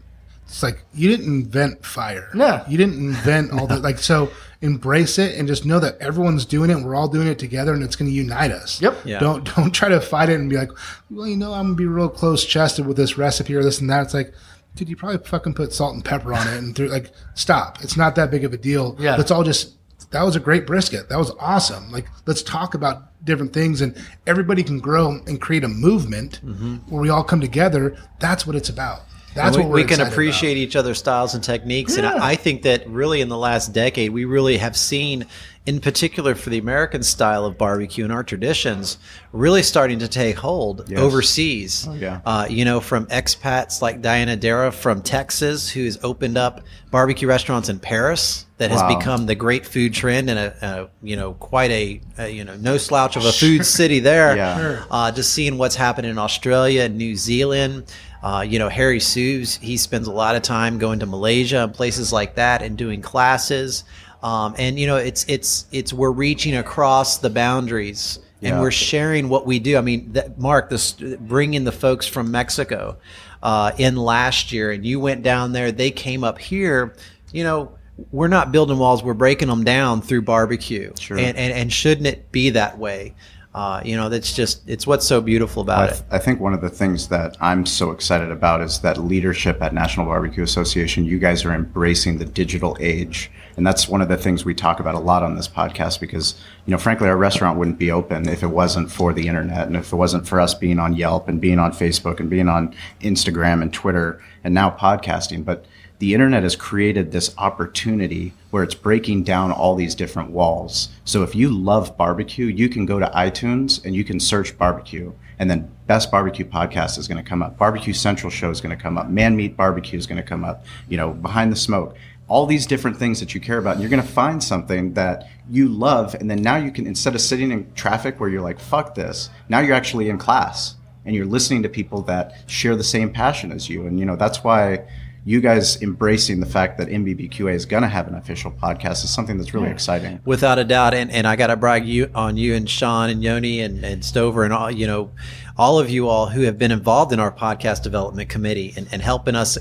It's like you didn't invent fire. No. you didn't invent all that. Like so, embrace it and just know that everyone's doing it. and We're all doing it together, and it's going to unite us. Yep. Yeah. Don't don't try to fight it and be like, well, you know, I'm gonna be real close chested with this recipe or this and that. It's like, dude, you probably fucking put salt and pepper on it, and through, like, stop. It's not that big of a deal. Yeah. Let's all just. That was a great brisket. That was awesome. Like, let's talk about different things, and everybody can grow and create a movement mm-hmm. where we all come together. That's what it's about. That's we, what we're we can appreciate about. each other's styles and techniques. And Yeah. I, I think that really in the last decade, we really have seen, in particular for the American style of barbecue and our traditions, really starting to take hold Yes. overseas. yeah. Uh, you know, from expats like Diana Dara from Texas, who's opened up barbecue restaurants in Paris that has become the great food trend and a, a you know quite a, a you know no slouch of a food city there. Yeah. Sure. Uh, just seeing what's happening in Australia and New Zealand. Uh, you know, Harry Soo, he spends a lot of time going to Malaysia and places like that and doing classes. Um, and you know, it's it's it's we're reaching across the boundaries and Yeah. we're sharing what we do. I mean, that, Mark, this bringing the folks from Mexico uh, in last year, and you went down there. They came up here. You know, we're not building walls; we're breaking them down through barbecue. Sure. And, and and shouldn't it be that way? Uh, you know, that's just it's what's so beautiful about I, it. I think one of the things that I'm so excited about is that leadership at National Barbecue Association. You guys are embracing the digital age, and that's one of the things we talk about a lot on this podcast. Because you know, frankly, our restaurant wouldn't be open if it wasn't for the internet, and if it wasn't for us being on Yelp and being on Facebook and being on Instagram and Twitter, and now podcasting. But the internet has created this opportunity where it's breaking down all these different walls. So if you love barbecue, you can go to iTunes and you can search barbecue, and then Best Barbecue Podcast is going to come up. Barbecue Central Show is going to come up. Man Meat Barbecue is going to come up. You know, Behind the Smoke. All these different things that you care about, and you're going to find something that you love, and then now you can instead of sitting in traffic where you're like, "Fuck this," now you're actually in class and you're listening to people that share the same passion as you, and you know that's why you guys embracing the fact that NBBQA is going to have an official podcast is something that's really exciting. Without a doubt, and, and I got to brag you on you and Shawn and Yoni and, and Stover and all you know, all of you all who have been involved in our podcast development committee and, and helping us,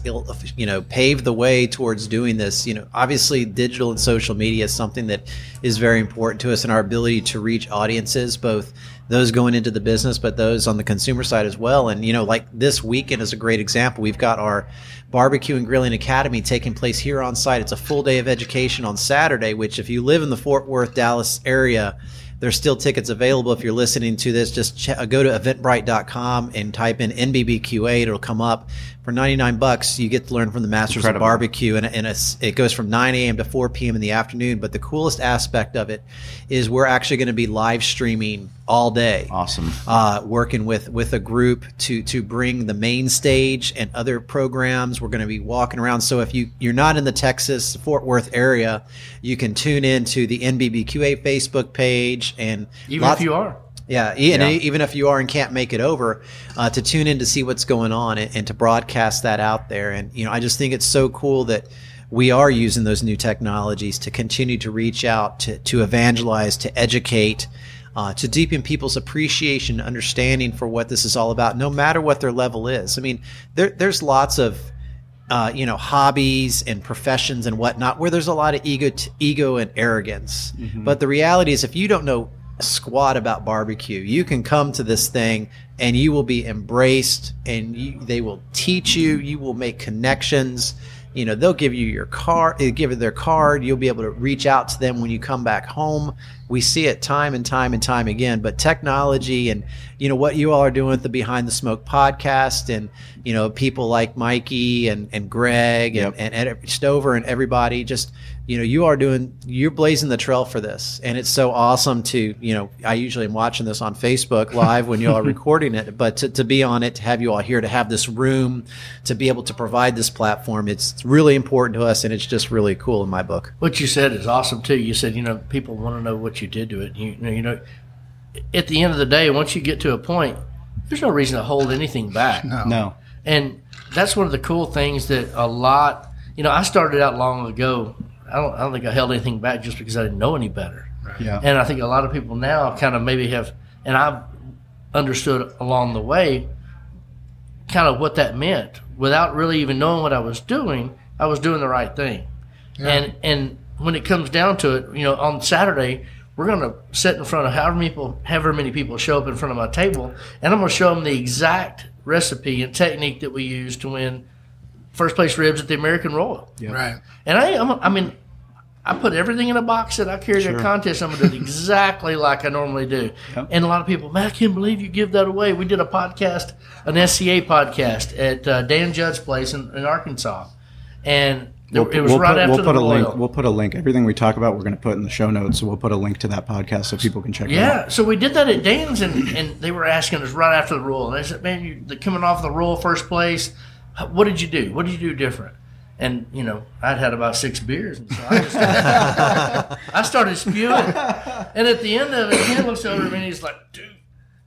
you know, pave the way towards doing this. You know, obviously, digital and social media is something that is very important to us and our ability to reach audiences, both those going into the business, but those on the consumer side as well. And you know, like this weekend is a great example. We've got our barbecue and grilling academy taking place here on site. It's a full day of education on Saturday, which if you live in the Fort Worth, Dallas area, There's still tickets available. If you're listening to this, just ch- go to eventbrite.com and type in NBBQA. It'll come up for 99 bucks. You get to learn from the masters Incredible. of barbecue, and, and it's, it goes from 9 a.m. to 4 p.m. in the afternoon. But the coolest aspect of it is we're actually going to be live streaming all day Awesome. uh, working with with a group to to bring the main stage and other programs. We're going to be walking around. So if you you're not in the Texas Fort Worth area, you can tune in to the NBBQA Facebook page and Even lots- if you are. Yeah, and Yeah. even if you are and can't make it over, uh, to tune in to see what's going on and, and to broadcast that out there. And you know, I just think it's so cool that we are using those new technologies to continue to reach out, to to evangelize, to educate. Uh, to deepen people's appreciation, understanding for what this is all about, no matter what their level is. I mean, there, there's lots of uh, you know hobbies and professions and whatnot where there's a lot of ego ego and arrogance but the reality is if you don't know squat about barbecue. You can come to this thing and you will be embraced and you, they will teach you. You will make connections. You know they'll give you your card give you their card. You'll be able to reach out to them when you come back home. We see it time and time and time again but technology and you know what you all are doing with the behind the smoke podcast and you know people like mikey and, and greg and, Yep. and Ed stover and everybody just you know you are doing you're blazing the trail for this and it's so awesome to you know i usually am watching this on facebook live when you all are recording it but to, to be on it to have you all here to have this room to be able to provide this platform it's really important to us and it's just really cool in my book What you said is awesome too. You said, you know, people want to know what you did to it. You, you know, you know, at the end of the day, once you get to a point, there's no reason to hold anything back. No. And that's one of the cool things that a lot, you know, I started out long ago. I don't, I don't think I held anything back just because I didn't know any better. Yeah. And I think a lot of people now kind of maybe have, and I've understood along the way kind of what that meant without really even knowing what I was doing. I was doing the right thing. And and when it comes down to it, you know, on Saturday we're going to sit in front of however many people, however many people show up in front of my table, and I'm going to show them the exact recipe and technique that we use to win first place ribs at the American Royal. Right. And I, I'm, I mean, I put everything in a box that I carry to a contest. I'm going to do it exactly like I normally do. And a lot of people, man, I can't believe you give that away. We did a podcast, an SCA podcast at uh, Dan Judd's place in, in Arkansas, and We'll, it was we'll right put, after we'll put the a link. Royal. We'll put a link. Everything we talk about, we're going to put in the show notes. So we'll put a link to that podcast so people can check it out. Yeah, so we did that at Dan's, and, and they were asking us right after the Royal. And they said, "Man, you're coming off the Royal first place. What did you do? What did you do different?" And you know, I'd had about six beers, and so I just I started spewing. And at the end of it, he looks over at me and he's like, "Dude,"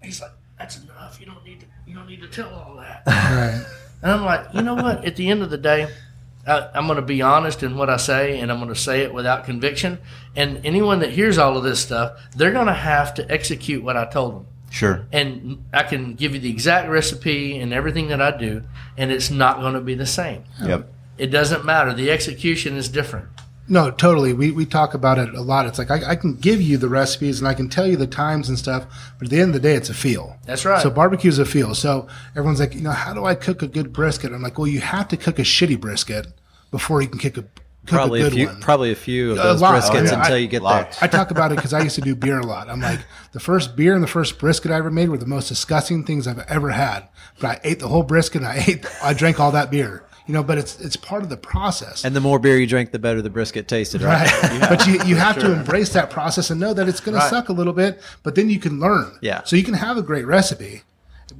he's like, "That's enough. You don't need to. You don't need to tell all that." Right. And I'm like, you know what? At the end of the day, I, I'm going to be honest in what I say, and I'm going to say it without conviction. And anyone that hears all of this stuff, they're going to have to execute what I told them. Sure. And I can give you the exact recipe and everything that I do, and it's not going to be the same. Yep. It doesn't matter. The execution is different. No, totally. We, we talk about it a lot. It's like I, I can give you the recipes and I can tell you the times and stuff, but at the end of the day, it's a feel. That's right. So barbecue is a feel. So everyone's like, you know, how do I cook a good brisket? I'm like, well, you have to cook a shitty brisket before you can cook a cook probably a a few one. probably a few of those lot. briskets Oh, yeah. until I- you get Lots. there I talk about it because I used to do beer a lot. I'm like, the first beer and the first brisket I ever made were the most disgusting things I've ever had. But I ate the whole brisket and I ate, I drank all that beer. You know, but it's it's part of the process. and the more beer you drink the better the brisket tasted right, Right. but you, you have to embrace that process and know that it's going to suck a little bit, but then you can learn. Yeah. So you can have a great recipe.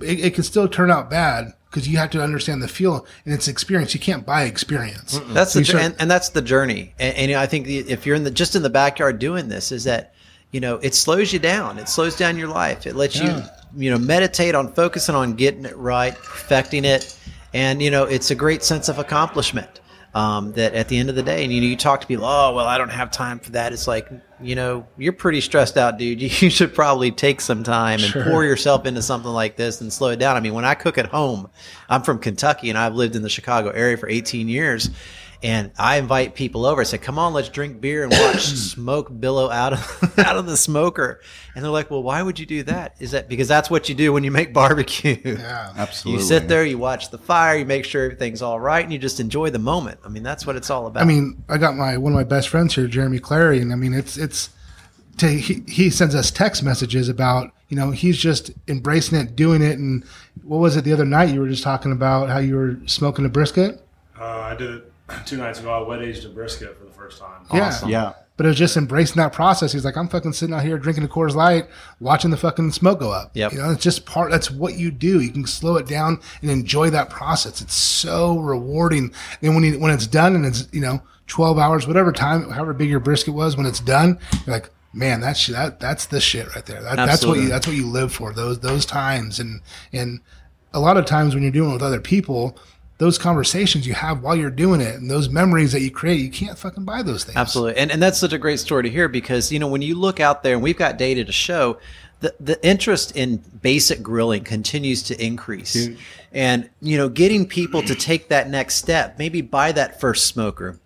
It, it can still turn out bad because you have to understand the feel and it's experience. You can't buy experience. That's So the start- and, and that's the journey. And, and you know, I think the- if you're in the just in the backyard doing this, is that you know it slows you down. It slows down your life. It lets Yeah. you you know meditate on focusing on getting it right, perfecting it, and you know it's a great sense of accomplishment. Um, that at the end of the day, and you know, you talk to people, oh well, I don't have time for that. It's like you know, you're pretty stressed out, dude. You, should probably take some time and Sure. pour yourself into something like this and slow it down. I mean, when I cook at home, I'm from Kentucky and I've lived in the Chicago area for 18 years. And I invite people over. I say, "Come on, let's drink beer and watch smoke billow out of out of the smoker." And they're like, "Well, why would you do that? Is that because that's what you do when you make barbecue? Yeah. Absolutely. You sit there, you watch the fire, you make sure everything's all right, and you just enjoy the moment. I mean, that's what it's all about. I mean, I got my one of my best friends here, Jeremy Clary, and I mean, it's it's to he, he sends us text messages about you know he's just embracing it, doing it, and what was it the other night you were just talking about how you were smoking a brisket? Uh, I did it two nights ago. I wet aged a brisket for the first time. Yeah. Yeah. But it was just embracing that process. He's like, I'm fucking sitting out here drinking a Coors Light, watching the fucking smoke go up. Yeah, You know, it's just part. That's what you do. You can slow it down and enjoy that process. It's so rewarding. And when you, when it's done and it's you know 12 hours, whatever time, however big your brisket was, when it's done, you're like, man, that's that that's the shit right there. That, that's what you that's what you live for. Those those times and and a lot of times when you're doing it with other people. Those conversations you have while you're doing it and those memories that you create, you can't fucking buy those things. Absolutely. And, and that's such a great story to hear because, you know, when you look out there and we've got data to show the, the interest in basic grilling continues to increase. And, you know, getting people to take that next step, maybe buy that first smoker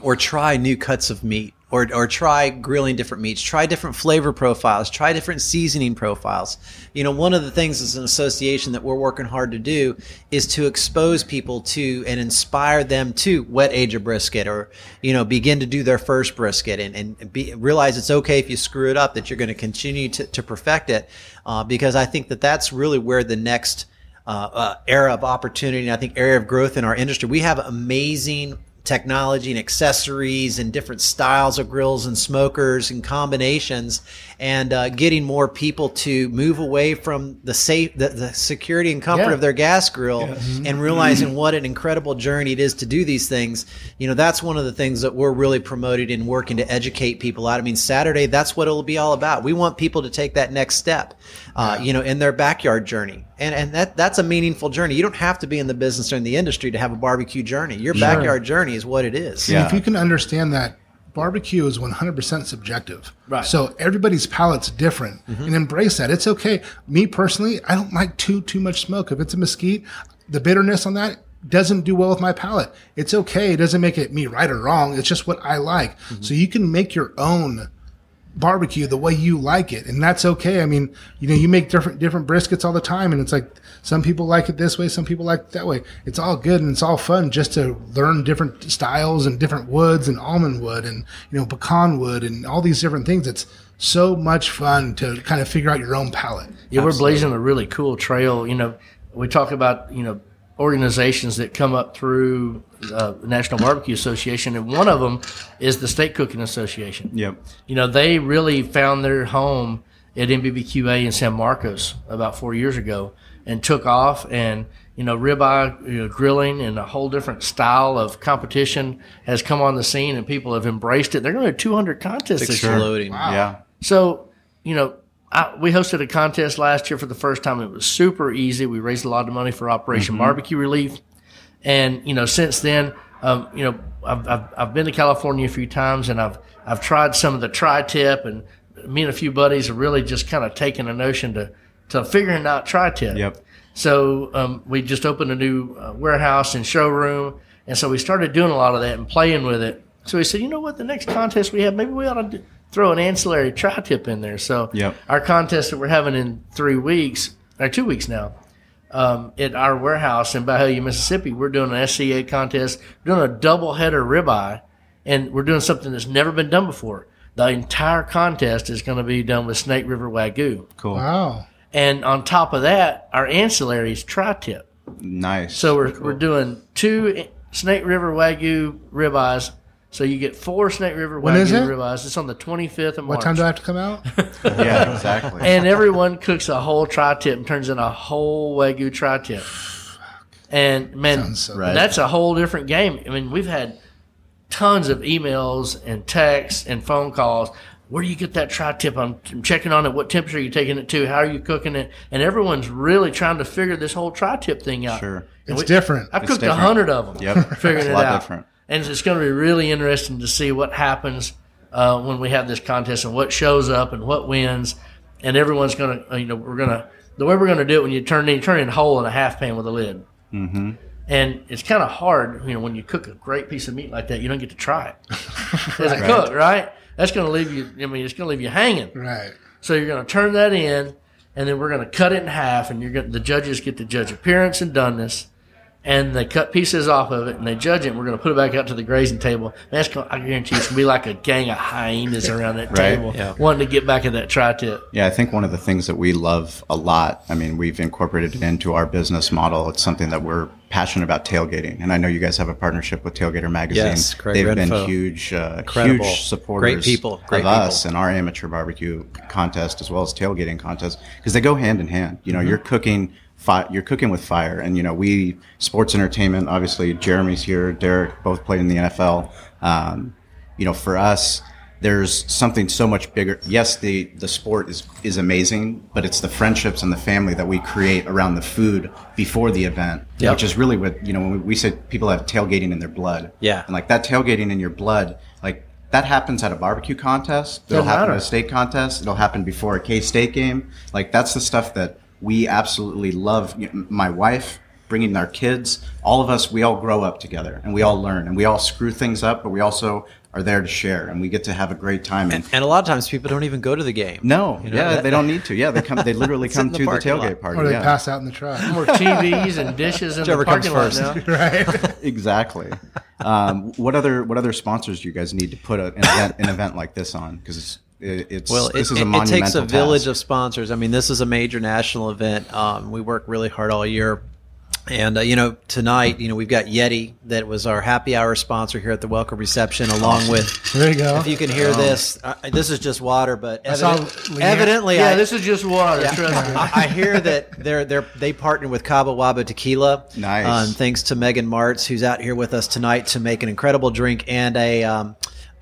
or try new cuts of meat or, or try grilling different meats, try different flavor profiles, try different seasoning profiles. You know, one of the things as an association that we're working hard to do is to expose people to and inspire them to wet age a brisket or, you know, begin to do their first brisket and, and be, realize it's okay if you screw it up, that you're going to continue to, perfect it. Uh, because I think that that's really where the next uh, uh, era of opportunity and I think area of growth in our industry. We have amazing technology and accessories and different styles of grills and smokers and combinations and uh, getting more people to move away from the safe the, the security and comfort Yeah. of their gas grill and realizing what an incredible journey it is to do these things. You know that's one of the things that we're really promoting and working to educate people out. I mean saturday that's what it'll be all about. We want people to take that next step uh, you know in their backyard journey. And and that that's a meaningful journey. You don't have to be in the business or in the industry to have a barbecue journey. Your backyard journey is what it is. And Yeah. if you can understand that barbecue is 100% subjective. Right. So everybody's palate's different mm-hmm. and embrace that. It's okay. Me personally, I don't like too too much smoke. If it's a mesquite, the bitterness on that doesn't do well with my palate. It's okay. It doesn't make it me right or wrong. It's just what I like. Mm-hmm. So you can make your own barbecue the way you like it and that's okay i mean you know you make different different briskets all the time and it's like some people like it this way some people like it that way it's all good and it's all fun just to learn different styles and different woods and almond wood and you know pecan wood and all these different things it's so much fun to kind of figure out your own palette. Yeah, we're blazing a really cool trail. You know, we talk about you know organizations that come up through uh, the National Barbecue Association, and one of them is the Steak Cookoff Association. Yep. You know, they really found their home at NBBQA in San Marcos about four years ago and took off. And you know, ribeye you know, grilling and a whole different style of competition has come on the scene, and people have embraced it. They're going to have 200 contests this year. exploding Yeah. So, you know, I, we hosted a contest last year for the first time. It was super easy. We raised a lot of money for Operation Barbecue Relief, and you know, since then, um, you know, I've, I've I've been to California a few times, and I've I've tried some of the tri-tip, and me and a few buddies have really just kind of taken a notion to to figuring out tri-tip. Yep. So um, we just opened a new uh, warehouse and showroom, and so we started doing a lot of that and playing with it. So we said, you know what, the next contest we have, maybe we ought to do, throw an ancillary tri-tip in there. So Yep. our contest that we're having in three weeks or two weeks now. Um, at our warehouse in Byhalia, Mississippi, we're doing an SCA contest, we're doing a double header ribeye, and we're doing something that's never been done before. The entire contest is going to be done with Snake River Wagyu. Cool. wow And on top of that, our ancillary is tri-tip. Nice. So we're, we're doing two Snake River Wagyu ribeyes. So you get four Snake River When Wagyu is it? ribeyes. It's on the 25th of March. what time do i have to come out yeah, exactly. and everyone cooks a whole tri-tip and turns in a whole Wagyu tri-tip. And man, so that's a whole different game. I mean, we've had tons of emails and texts and phone calls. Where do you get that tri-tip? I'm, I'm checking on it. What temperature are you taking it to? How are you cooking it? And everyone's really trying to figure this whole tri-tip thing out. Sure. And it's we- different I've It's cooked a hundred of them. Yep. figuring It's a it out. different. And it's going to be really interesting to see what happens uh, when we have this contest and what shows up and what wins. And everyone's going to, you know, we're going to the way we're going to do it when you turn in, you turn in a hole in a half pan with a lid. Mm-hmm. And it's kind of hard, you know, when you cook a great piece of meat like that, you don't get to try it as a cook, right? That's going to leave you. I mean, it's going to leave you hanging. right So you're going to turn that in, and then we're going to cut it in half, and you're going the judges get to judge appearance and doneness, and they cut pieces off of it and they judge it. and We're going to put it back out to the grazing table. That's gonna, I guarantee it's going to be like a gang of hyenas around that Right. table, Yeah. wanting to get back at that tri-tip. Yeah, I think one of the things that we love a lot, I mean, we've incorporated it into our business model. It's something that we're passionate about tailgating. And I know you guys have a partnership with Tailgater Magazine. Yes, Craig They've Renfro. been huge, uh, Incredible. huge supporters Great people. Great of us people. and our amateur barbecue contest as well as tailgating contest because they go hand in hand. You know, Mm-hmm. you're cooking. Fi- you're cooking with fire, and you know we sports entertainment. Obviously, Jeremy's here. Derek both played in the NFL. Um, you know, for us, there's something so much bigger. Yes, the the sport is is amazing, but it's the friendships and the family that we create around the food before the event, Yep. which is really what you know when we, we say people have tailgating in their blood. Yeah. and like that tailgating in your blood, like that happens at a barbecue contest. It'll Doesn't happen matter. at a state contest. It'll happen before a K State game. Like that's the stuff that we absolutely love. You know, My wife bringing our kids, all of us, we all grow up together and we all learn and we all screw things up, but we also are there to share and we get to have a great time. And, And a lot of times people don't even go to the game. no, You know, yeah, that- they don't need to. Yeah, they come. They literally come the to the, tailgate lot. party. Or they yeah. pass out in the truck. More TVs and dishes in Whichever the parking lot comes now. first. right. exactly. Um, what other what other sponsors do you guys need to put a, an event an event like this on? Because it's it, Well, this it, is a it- it takes a village task. of sponsors. I mean, this is a major national event. Um, we work really hard all year. And, uh, you know, tonight, you know, we've got Yeti that was our happy hour sponsor here at the welcome reception, along with, There you go. if you can hear this, uh, this is just water, but saw evident- Leanne- evidently, Yeah, I, this is just water. Trust me. I, I hear that they're they're they partnered with Cabo Wabo Tequila. Nice. Um, thanks to Megan Martz, who's out here with us tonight to make an incredible drink and a um,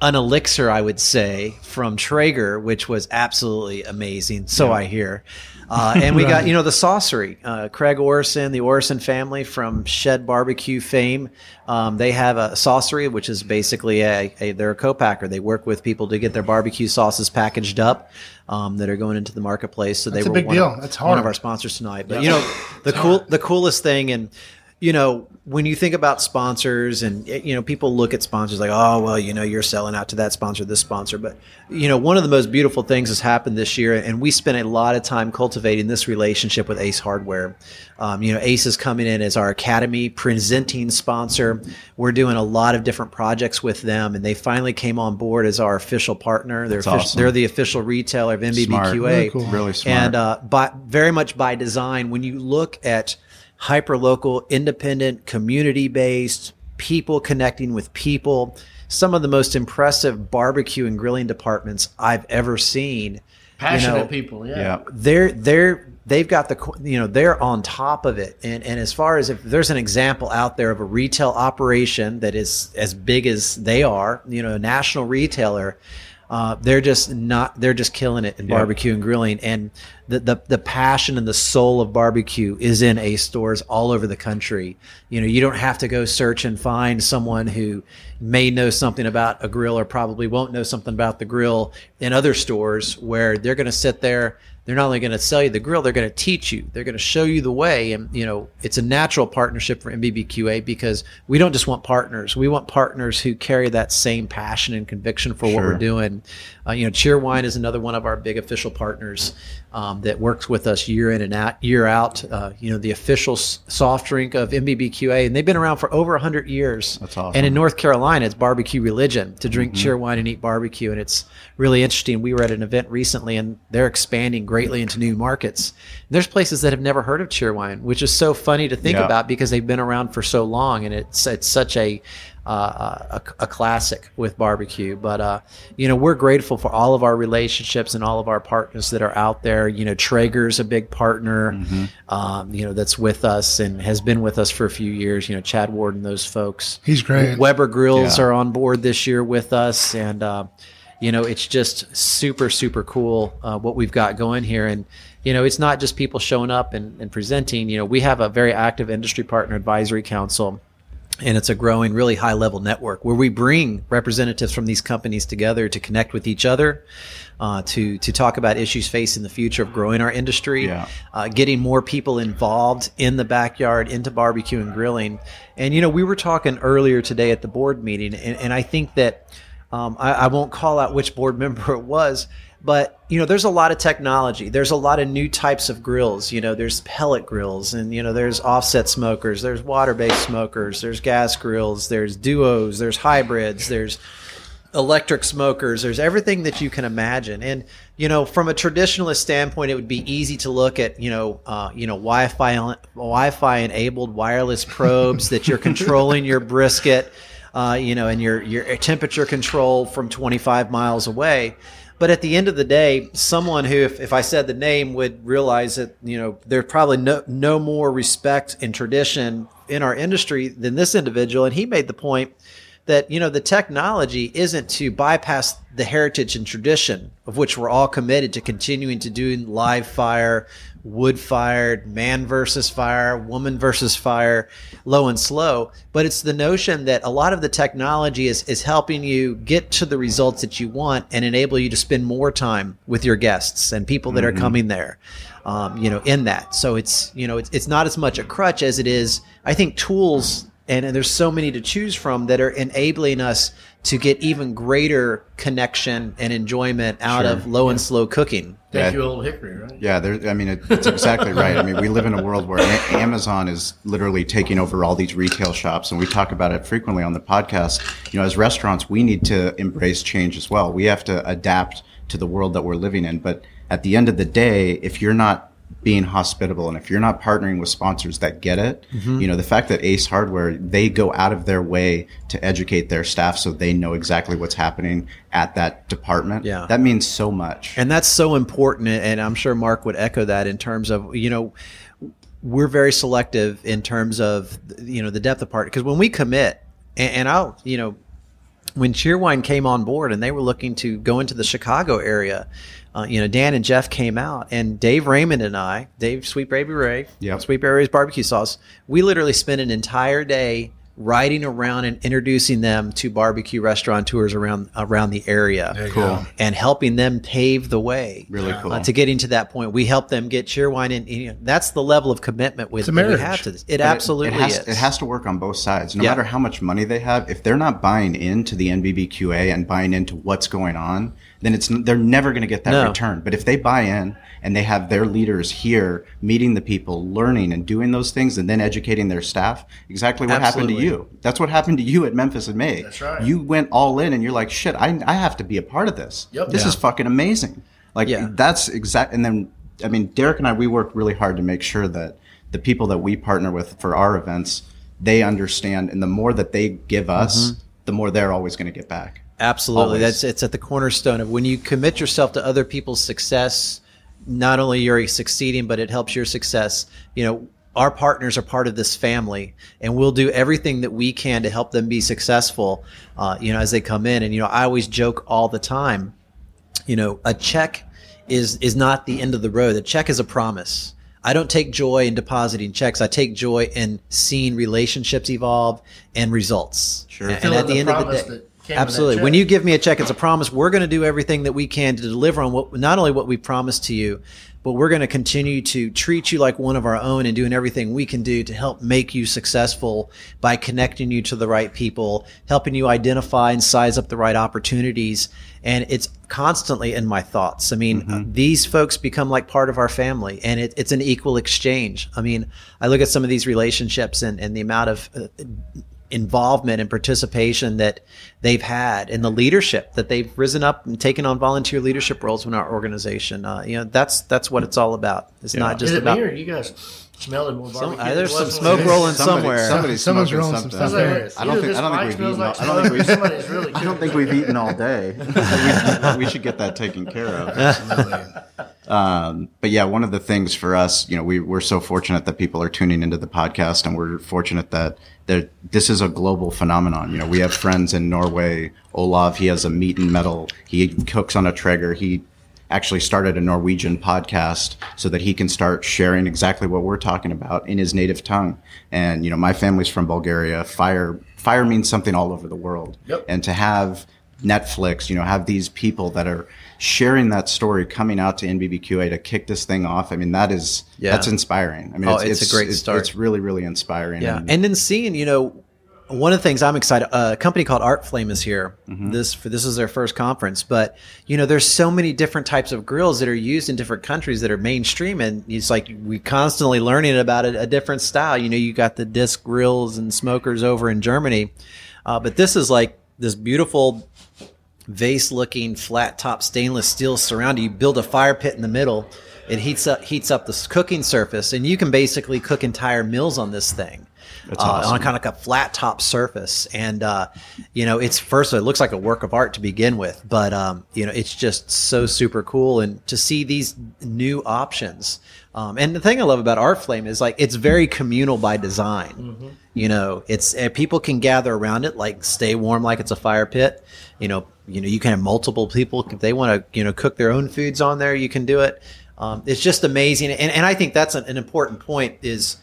an elixir, I would say, from Traeger, which was absolutely amazing. So I hear. Uh, and we got you know the saucery, uh, Craig Orrison, the Orrison family from Shed Barbecue fame. Um, they have a saucery, which is basically a, a they're a co-packer. They work with people to get their barbecue sauces packaged up um, that are going into the marketplace. So That's they a were big one. Of, That's One of our sponsors tonight. But you know, the cool the coolest thing and you know when you think about sponsors and you know people look at sponsors like oh well you know you're selling out to that sponsor this sponsor but you know one of the most beautiful things has happened this year and we spent a lot of time cultivating this relationship with ace hardware um, you know ace is coming in as our academy presenting sponsor we're doing a lot of different projects with them and they finally came on board as our official partner they're, That's offici- awesome. they're the official retailer of nbbqa Smart. Really cool. Really smart. and uh, by very much by design, when you look at hyper local, independent, community based people connecting with people, some of the most impressive barbecue and grilling departments I've ever seen. Passionate you know, people. Yeah. yeah. they're they're they've got the you know they're on top of it and and as far as if there's an example out there of a retail operation that is as big as they are you know a national retailer uh, they're just not they're just killing it in Yeah. barbecue and grilling and the, the the passion and the soul of barbecue is in ace stores all over the country you know you don't have to go search and find someone who may know something about a grill or probably won't know something about the grill in other stores where they're going to sit there they're not only going to sell you the grill they're going to teach you. They're going to show you the way and you know it's a natural partnership for nbbqa because we don't just want partners. We want partners who carry that same passion and conviction for what we're doing. Uh, you know cheerwine is another one of our big official partners um, that works with us year in and out year out. Uh, you know the official s- soft drink of nbbqa and they've been around for over 100 years. That's awesome. and in north carolina it's barbecue religion to drink cheerwine and eat barbecue and it's really interesting. We were at an event recently and they're expanding greatly into new markets. There's places that have never heard of cheerwine which is so funny to think Yeah. about because they've been around for so long and it's it's such a uh, a, a classic with barbecue but uh, you know we're grateful for all of our relationships and all of our partners that are out there you know traeger's a big partner Mm-hmm. um, you know that's with us and has been with us for a few years you know chad ward and those folks He's great. weber grills Yeah. are on board this year with us and uh, you know it's just super super cool uh, what we've got going here and you know it's not just people showing up and, and presenting you know we have a very active industry partner advisory council and it's a growing really high level network where we bring representatives from these companies together to connect with each other uh, to to talk about issues facing the future of growing our industry Yeah. uh, getting more people involved in the backyard into barbecue and grilling and you know we were talking earlier today at the board meeting and, and i think that um, I, I won't call out which board member it was But you know, there's a lot of technology. There's a lot of new types of grills. You know, there's pellet grills, and you know, there's offset smokers. There's water-based smokers. There's gas grills. There's duos. There's hybrids. There's electric smokers. There's everything that you can imagine. And you know, from a traditionalist standpoint, it would be easy to look at you know, uh, you know, Wi-Fi Wi-Fi enabled wireless probes that you're controlling your brisket, uh, you know, and your your temperature control from 25 miles away. But at the end of the day, someone who, if, if I said the name, would realize that you know there's probably no no more respect and tradition in our industry than this individual, and he made the point that you know the technology isn't to bypass the heritage and tradition of which we're all committed to continuing to do live fire wood fired man versus fire woman versus fire low and slow but it's the notion that a lot of the technology is is helping you get to the results that you want and enable you to spend more time with your guests and people that mm-hmm. are coming there um, you know in that so it's you know it's, it's not as much a crutch as it is i think tools and, and there's so many to choose from that are enabling us to get even greater connection and enjoyment out Sure. of low and slow cooking. Thank Yeah. you, old Hickory, right? Yeah, there, I mean, it, it's exactly right. I mean, we live in a world where a- Amazon is literally taking over all these retail shops, and we talk about it frequently on the podcast. You know, as restaurants, we need to embrace change as well. We have to adapt to the world that we're living in. But at the end of the day, if you're not being hospitable and if you're not partnering with sponsors that get it, Mm-hmm. you know, the fact that Ace Hardware, they go out of their way to educate their staff so they know exactly what's happening at that department. Yeah. That means so much. And that's so important. And I'm sure Mark would echo that in terms of, you know, we're very selective in terms of, you know, the depth of part. Because when we commit, and, and I'll, you know, when Cheerwine came on board and they were looking to go into the Chicago area, uh, you know, Dan and Jeff came out, and Dave Raymond and I, Dave Sweet Baby Ray, Yep. Sweet Baby Ray's barbecue sauce, we literally spent an entire day riding around and introducing them to barbecue restaurateurs around around the area Cool. and helping them pave the way Really cool. uh, to getting to that point. We help them get Cheerwine, and you know, that's the level of commitment with that we have to this. It But it- absolutely it, has, is. It has to work on both sides. No Yeah. matter how much money they have, if they're not buying into the NBBQA and buying into what's going on, then it's they're never going to get that No. return. But if they buy in and they have their leaders here meeting the people, learning and doing those things, and then educating their staff, exactly what happened to you. That's what happened to you at Memphis in May. That's right. You went all in, and you're like, shit, I, I have to be a part of this. Yep. This Yeah. is fucking amazing. Like Yeah. that's exact. And then, I mean, Derek and I, we work really hard to make sure that the people that we partner with for our events, they understand, and the more that they give us, Mm-hmm. the more they're always going to get back. Absolutely. Always. That's it's at the cornerstone of when you commit yourself to other people's success, not only you're succeeding, but it helps your success. You know, our partners are part of this family and we'll do everything that we can to help them be successful, uh, you know, as they come in. And, you know, I always joke all the time, you know, a check is, is not the end of the road. A check is a promise. I don't take joy in depositing checks. I take joy in seeing relationships evolve and results. Sure. And, Fulfilling at the, the end of the promise day, that came absolutely. When you give me a check, it's a promise. We're going to do everything that we can to deliver on what not only what we promised to you, but we're going to continue to treat you like one of our own and doing everything we can do to help make you successful by connecting you to the right people, helping you identify and size up the right opportunities. And it's constantly in my thoughts. I mean, uh, these folks become like part of our family and it, it's an equal exchange. I mean, I look at some of these relationships and, and the amount of uh, involvement and participation that they've had and the leadership that they've risen up and taken on volunteer leadership roles in our organization. Uh, you know, that's that's what it's all about. It's not just Is it about. me or you guys smelling more Some- barbecue? uh, there's some smoke when- rolling Somebody- somewhere. Somebody's Someone's smoking rolling some something. stuff there. I don't think. I don't think we've eaten. like I don't think we've. somebody's really I don't think we've eaten all day. we, we should get that taken care of. Um, but yeah, one of the things for us, you know, we, we're so fortunate that people are tuning into the podcast and we're fortunate that this is a global phenomenon. You know, we have friends in Norway. Olav, he has a meat and metal. He cooks on a Traeger. He actually started a Norwegian podcast so that he can start sharing exactly what we're talking about in his native tongue. And, you know, my family's from Bulgaria. Fire, fire means something all over the world. Yep. And to have Netflix, you know, have these people that are sharing that story coming out to NBBQA to kick this thing off. I mean, that is, Yeah. that's inspiring. I mean, Oh, it's a great start. It's really, really inspiring. Yeah, And- and then seeing, you know, one of the things I'm excited, uh, a company called Arteflame is here. This for this is their first conference, but you know, there's so many different types of grills that are used in different countries that are mainstream, and it's like we constantly learning about a, a different style. You know, you got the disc grills and smokers over in Germany, uh, but this is like this beautiful vase looking flat top stainless steel surround you build a fire pit in the middle. It heats up heats up the cooking surface and you can basically cook entire meals on this thing uh, awesome. on kind of like a flat top surface and uh, you know it's first it looks like a work of art to begin with but um, you know it's just so super cool and to see these new options um, and the thing I love about Arteflame is like it's very communal by design. You know, it's uh, people can gather around it, like stay warm, like it's a fire pit. You know, you know you can have multiple people if they want to, you know, cook their own foods on there. You can do it. Um, it's just amazing, and, and I think that's an, an important point. Is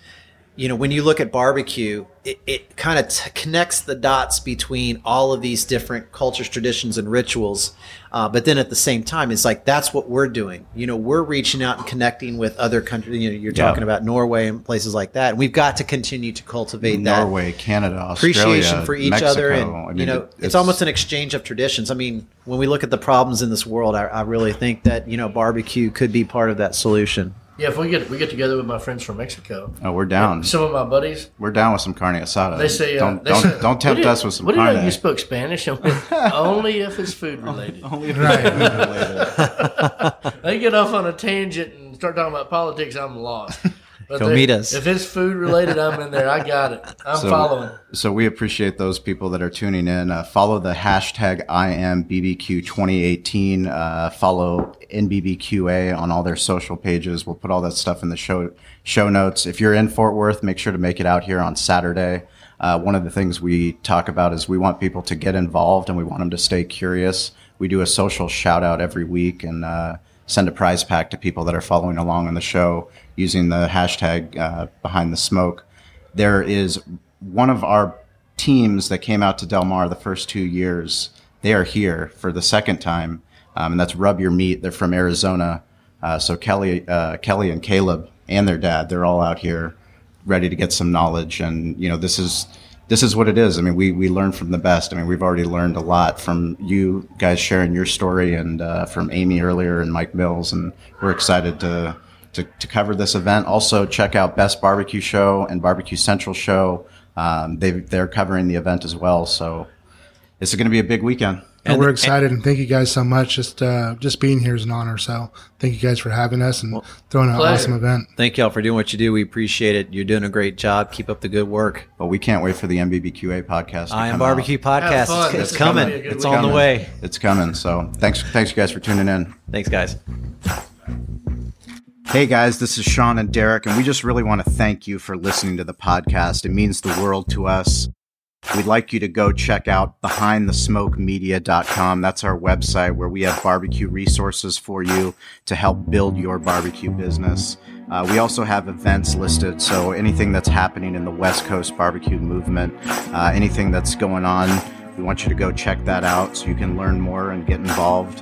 you know when you look at barbecue, it, it kind of t- connects the dots between all of these different cultures, traditions, and rituals. Uh, but then at the same time, it's like that's what we're doing. You know, we're reaching out and connecting with other countries. You know, you're Yeah. talking about Norway and places like that. And we've got to continue to cultivate that Norway, Canada, Australia, appreciation for each Mexico. other, and I mean, you know, it- it's, almost an exchange of traditions. I mean, when we look at the problems in this world, I, I really think that you know barbecue could be part of that solution. Yeah, if we get we get together with my friends from Mexico, Oh, we're down. some of my buddies, We're down with some carne asada. they say, uh, don't they don't, say, don't tempt "What do you- us with some What do you carne. know? You spoke Spanish, only if it's food related. Only if right. they get off on a tangent and start talking about politics, I'm lost. But they- meet us. If it's food related, I'm in there. I got it. I'm So- following. So we appreciate those people that are tuning in. Uh, follow the hashtag IAMBBQ2018. Uh, follow NBBQA on all their social pages. We'll put all that stuff in the show show notes. If you're in Fort Worth, make sure to make it out here on Saturday. Uh, one of the things we talk about is we want people to get involved and we want them to stay curious. We do a social shout out every week and uh, send a prize pack to people that are following along on the show using the hashtag uh, behind the smoke there is one of our teams that came out to Del Mar the first two years. They are here for the second time, um, and that's Rub Your Meat. They're from Arizona. Uh, so Kelly, uh, Kelly and Caleb and their dad, they're all out here ready to get some knowledge. And you know, this is this is what it is. I mean, we we learn from the best. I mean, we've already learned a lot from you guys sharing your story, and uh, from Amy earlier and Mike Mills, and we're excited to to, to cover this event. Also, check out Best Barbecue Show and Barbecue Central Show. Um, they they're covering the event as well. So it's going to be a big weekend. And we're excited and thank you guys so much. Just uh, just being here is an honor. So thank you guys for having us and throwing an pleasure. awesome event. Thank y'all for doing what you do. We appreciate it. You're doing a great job. Keep up the good work. But we can't wait for the NBBQA podcast. To I am come barbecue out. podcast. fun. It's, it's coming. be It's on the Coming. way. It's coming. So thanks thanks you guys for tuning in. Thanks, guys. Hey guys, this is Shawn and Derek, and we just really want to thank you for listening to the podcast. It means the world to us. We'd like you to go check out behindthesmokemedia.com. That's our website where we have barbecue resources for you to help build your barbecue business. Uh, we also have events listed, so anything that's happening in the West Coast barbecue movement, uh, anything that's going on, we want you to go check that out so you can learn more and get involved.